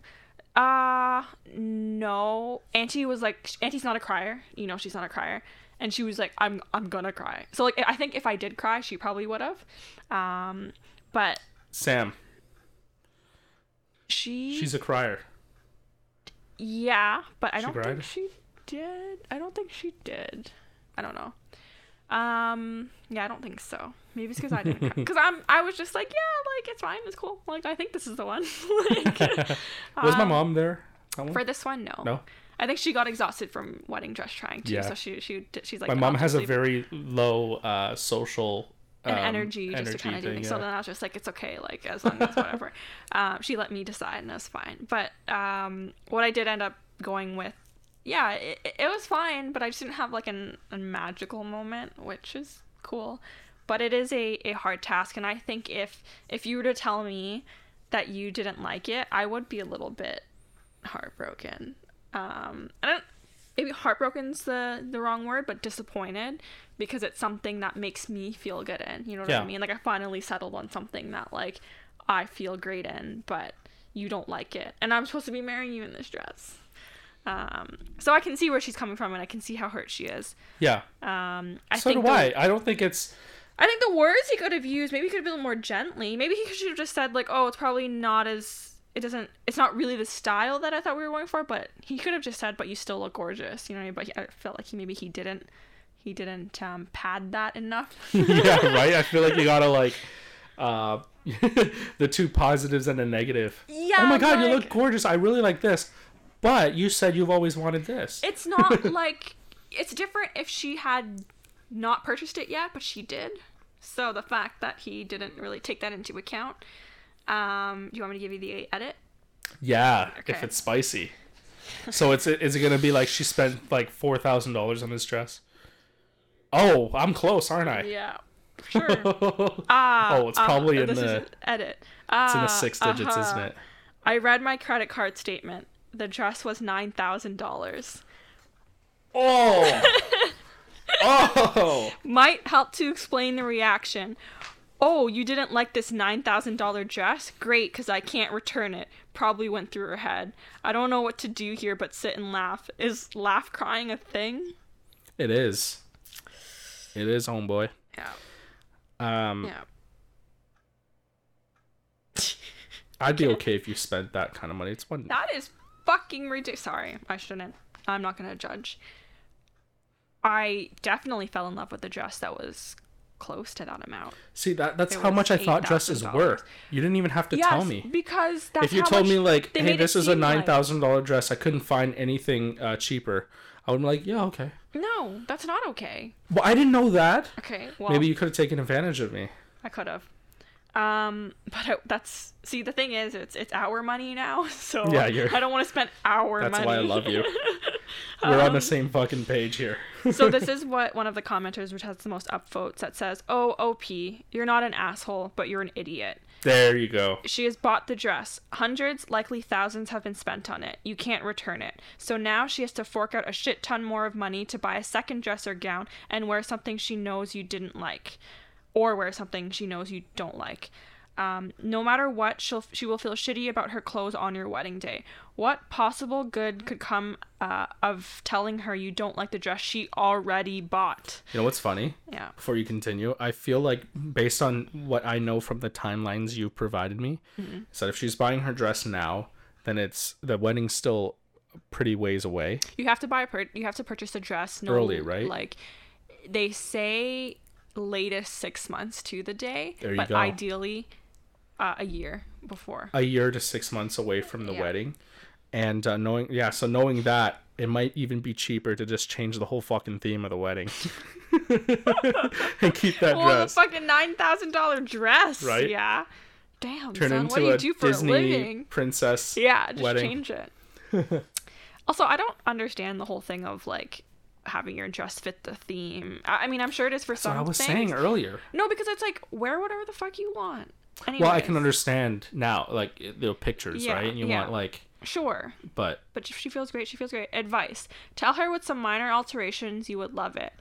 Speaker 2: Uh, no. Auntie was like, Auntie's not a crier. You know, she's not a crier. And she was like, I'm, I'm gonna cry. So like, I think if I did cry, she probably would have. Um, but
Speaker 1: Sam,
Speaker 2: she,
Speaker 1: she's a crier.
Speaker 2: Yeah, but I
Speaker 1: She
Speaker 2: don't
Speaker 1: cried?
Speaker 2: think she did. I don't think she did. I don't know. Um, yeah, I don't think so. Maybe it's because I didn't. Because I'm, I was just like, yeah, like it's fine, it's cool. Like I think this is the one. like,
Speaker 1: Was my
Speaker 2: um,
Speaker 1: mom there?
Speaker 2: For this one, no.
Speaker 1: No.
Speaker 2: I think she got exhausted from wedding dress trying too.
Speaker 1: Yeah.
Speaker 2: So she she she's like
Speaker 1: my mom has a very low uh, social
Speaker 2: an
Speaker 1: um,
Speaker 2: energy just to kind of do
Speaker 1: thing,
Speaker 2: things. So then I was just like, it's okay, like as long as whatever. um, she let me decide, and it was fine. But um, what I did end up going with, yeah, it, it was fine, but I just didn't have like an, a magical moment, which is cool. But it is a, a hard task, and I think if if you were to tell me that you didn't like it, I would be a little bit heartbroken. Um, I don't maybe heartbroken's the the wrong word, but disappointed because it's something that makes me feel good in. You know what
Speaker 1: Yeah.
Speaker 2: I mean? Like I finally settled on something that like I feel great in, but you don't like it, and I'm supposed to be marrying you in this dress. Um, so I can see where she's coming from, and I can see how hurt she is.
Speaker 1: Yeah.
Speaker 2: Um, I
Speaker 1: so do
Speaker 2: think the-
Speaker 1: I. I don't think it's.
Speaker 2: I think the words he could have used, maybe he could have been more gently. Maybe he should have just said like, "Oh, it's probably not as it doesn't. It's not really the style that I thought we were going for." But he could have just said, "But you still look gorgeous," you know. But he, I felt like he maybe he didn't. He didn't um, pad that enough.
Speaker 1: yeah, right. I feel like you gotta like, uh, the two positives and a negative.
Speaker 2: Yeah,
Speaker 1: Oh my god, you look gorgeous. I really like this, but you said you've always wanted this.
Speaker 2: it's not like it's different if she had not purchased it yet, but she did. So the fact that he didn't really take that into account. Um, do you want me to give you the edit?
Speaker 1: yeah, if it's spicy. So it's is it gonna be like she spent like four thousand dollars on this dress? Oh, I'm close, aren't I?
Speaker 2: Yeah, sure. Ah,
Speaker 1: Oh, it's probably in
Speaker 2: this
Speaker 1: the-
Speaker 2: is edit.
Speaker 1: It's in the
Speaker 2: Ah,
Speaker 1: six digits, isn't
Speaker 2: uh-huh.
Speaker 1: it?
Speaker 2: I read my credit card statement. The dress was nine thousand dollars.
Speaker 1: Oh, Oh,
Speaker 2: Might help to explain the reaction. Oh, you didn't like this $9,000 dress? Great, because I can't return it. Probably went through her head. I don't know what to do here but sit and laugh. Is laugh crying a thing?
Speaker 1: it is. It is, homeboy.
Speaker 2: Yeah.
Speaker 1: Um,
Speaker 2: Yeah.
Speaker 1: I'd be okay if you spent that kind of money. It's one.
Speaker 2: That is fucking ridiculous. Sorry, I shouldn't. I'm not gonna judge. I definitely fell in love with the dress that was close to that amount.
Speaker 1: See that that's how much I thought dresses
Speaker 2: $8,000.
Speaker 1: were. You didn't even have to
Speaker 2: yes,
Speaker 1: tell me.
Speaker 2: because that's
Speaker 1: If you told me like, hey, this is a nine thousand dollar dress, I couldn't find anything uh, cheaper. I would be like, yeah, okay.
Speaker 2: No, that's not okay.
Speaker 1: Well, I didn't know that.
Speaker 2: Okay, well,
Speaker 1: Maybe you could have taken advantage of me.
Speaker 2: I could have. Um, but I, that's see the thing is it's it's our money now, so
Speaker 1: Yeah, you're-
Speaker 2: I don't want to spend our money.
Speaker 1: That's
Speaker 2: money.
Speaker 1: why I love you. We're on the
Speaker 2: Um,
Speaker 1: same fucking page here.
Speaker 2: so this is what one of the commenters, which has the most upvotes, that says, "Oh, OP, you're not an asshole, but you're an idiot."
Speaker 1: There you go.
Speaker 2: She has bought the dress. Hundreds, likely thousands, have been spent on it. You can't return it. So now she has to fork out a shit ton more of money to buy a second dress or gown and wear something she knows you didn't like, or wear something she knows you don't like. Um, no matter what, she'll she will feel shitty about her clothes on your wedding day. What possible good could come uh, of telling her you don't like the dress she already bought?
Speaker 1: You know what's funny?
Speaker 2: Yeah.
Speaker 1: Before you continue, I feel like based on what I know from the timelines you provided me,
Speaker 2: Mm-hmm.
Speaker 1: is that if she's buying her dress now, then it's the wedding's still pretty ways away.
Speaker 2: You have to buy a per- you have to purchase a dress no,
Speaker 1: Early, right?
Speaker 2: Like they say latest 6 months to the day,
Speaker 1: There you
Speaker 2: but
Speaker 1: go.
Speaker 2: ideally uh, a year before.
Speaker 1: A year to six months away from the
Speaker 2: Yeah.
Speaker 1: wedding, and uh, knowing yeah, so knowing that it might even be cheaper to just change the whole fucking theme of the wedding and keep that
Speaker 2: Well, the
Speaker 1: dress.
Speaker 2: fucking $9,000 dress.
Speaker 1: Right?
Speaker 2: Yeah. Damn,
Speaker 1: Turn
Speaker 2: son,
Speaker 1: into
Speaker 2: what do you
Speaker 1: a
Speaker 2: do for
Speaker 1: Disney
Speaker 2: a living?
Speaker 1: princess.
Speaker 2: Yeah, just
Speaker 1: wedding.
Speaker 2: change it. also, I don't understand the whole thing of like having your dress fit the theme. I I mean, I'm sure it is for
Speaker 1: So
Speaker 2: some
Speaker 1: I was
Speaker 2: things.
Speaker 1: saying earlier.
Speaker 2: No, because it's like wear whatever the fuck you want.
Speaker 1: Well, I can understand now, like the pictures,
Speaker 2: Yeah,
Speaker 1: right? And you
Speaker 2: yeah.
Speaker 1: want like,
Speaker 2: Sure.
Speaker 1: but
Speaker 2: but she feels great, she feels great. Advice: Tell her with some minor alterations, you would love it.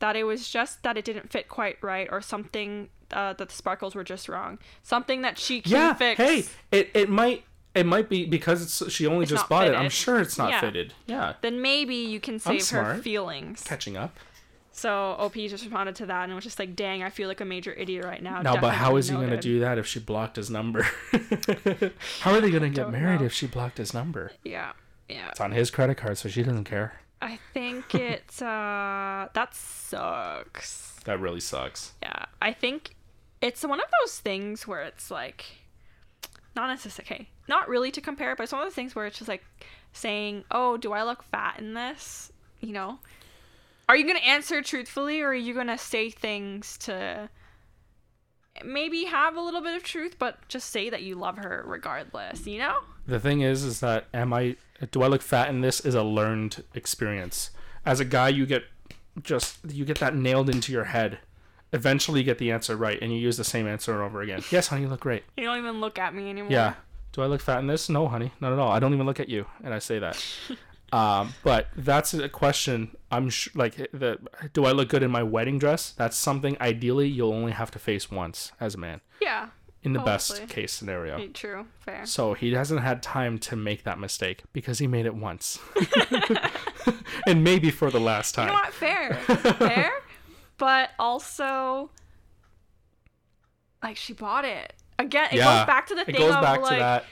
Speaker 2: That it was just that it didn't fit quite right, or something uh, that the sparkles were just wrong. Something that she can
Speaker 1: yeah,
Speaker 2: fix.
Speaker 1: hey, it it might it might be because it's she only
Speaker 2: It's
Speaker 1: just bought it. I'm sure it's not
Speaker 2: Yeah.
Speaker 1: fitted. Yeah,
Speaker 2: Then maybe you can save her
Speaker 1: smart.
Speaker 2: feelings.
Speaker 1: catching up.
Speaker 2: So OP just responded to that and was just like, "Dang, I feel like a major idiot right now."
Speaker 1: No, but how is he gonna do that if she blocked his number? how are they gonna get married
Speaker 2: know.
Speaker 1: if she blocked his number?
Speaker 2: Yeah, yeah.
Speaker 1: It's on his credit card, so she doesn't care.
Speaker 2: I think it's uh that sucks.
Speaker 1: That really sucks.
Speaker 2: Yeah, I think it's one of those things where it's like, not necessarily, okay, not really to compare, but it's one of those things where it's just like saying, "Oh, do I look fat in this?" You know, are you gonna answer truthfully, or are you gonna say things to maybe have a little bit of truth, but just say that you love her regardless? You know?
Speaker 1: The thing is, is that am I? Do I look fat in this? Is a learned experience. As a guy, you get just you get that nailed into your head. Eventually, you get the answer right, and you use the same answer over again. Yes, honey, you look great.
Speaker 2: You don't even look at me anymore.
Speaker 1: Yeah. Do I look fat in this? No, honey, not at all. I don't even look at you, and I say that. um, but that's a question. I'm sh- like the. Do I look good in my wedding dress? That's something ideally you'll only have to face once as a man,
Speaker 2: Yeah.
Speaker 1: in the
Speaker 2: Hopefully.
Speaker 1: best case scenario.
Speaker 2: True. Fair.
Speaker 1: So he hasn't had time to make that mistake because he made it once, and maybe for the last
Speaker 2: You
Speaker 1: time.
Speaker 2: know what? Fair. Fair. But also, like, she bought it. Again, it
Speaker 1: yeah,
Speaker 2: goes back to the
Speaker 1: it
Speaker 2: thing
Speaker 1: goes
Speaker 2: of,
Speaker 1: back
Speaker 2: like,
Speaker 1: to that.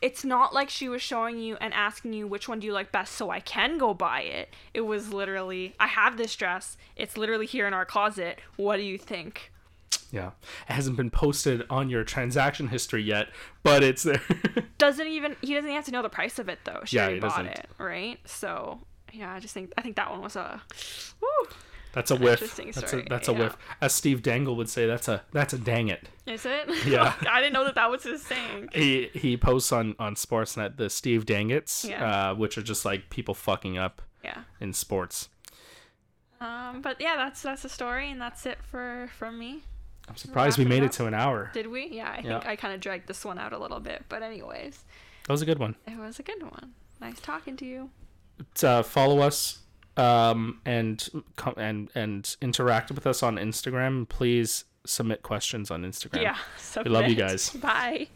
Speaker 2: it's not like she was showing you and asking you which one do you like best so I can go buy it. It was literally, I have this dress. It's literally here in our closet. What do you think?
Speaker 1: Yeah, it hasn't been posted on your transaction history yet, but it's there.
Speaker 2: Doesn't even, he doesn't even have to know the price of it, though. She
Speaker 1: Yeah,
Speaker 2: already bought
Speaker 1: doesn't.
Speaker 2: it, right? So, yeah, I just think, I think that one was a, woo.
Speaker 1: That's a whiff. That's a that's a
Speaker 2: yeah.
Speaker 1: whiff. As Steve Dangle would say, that's a that's a dang it.
Speaker 2: Is it?
Speaker 1: Yeah.
Speaker 2: I didn't know that that was his saying.
Speaker 1: He he posts on on Sportsnet the Steve Dangits,
Speaker 2: Yeah.
Speaker 1: uh, which are just like people fucking up
Speaker 2: Yeah.
Speaker 1: in sports.
Speaker 2: Um, but yeah, that's that's the story, and that's it for from me.
Speaker 1: I'm surprised we
Speaker 2: Wrap it
Speaker 1: made it to an hour.
Speaker 2: Did we? Yeah, I think
Speaker 1: Yeah.
Speaker 2: I kind of dragged this one out a little bit, but anyways,
Speaker 1: That was a good one.
Speaker 2: it was a good one. Nice talking to you.
Speaker 1: Uh, follow us um, and and and interact with us on Instagram. Please submit questions on Instagram.
Speaker 2: Yeah.
Speaker 1: We love you guys.
Speaker 2: Bye.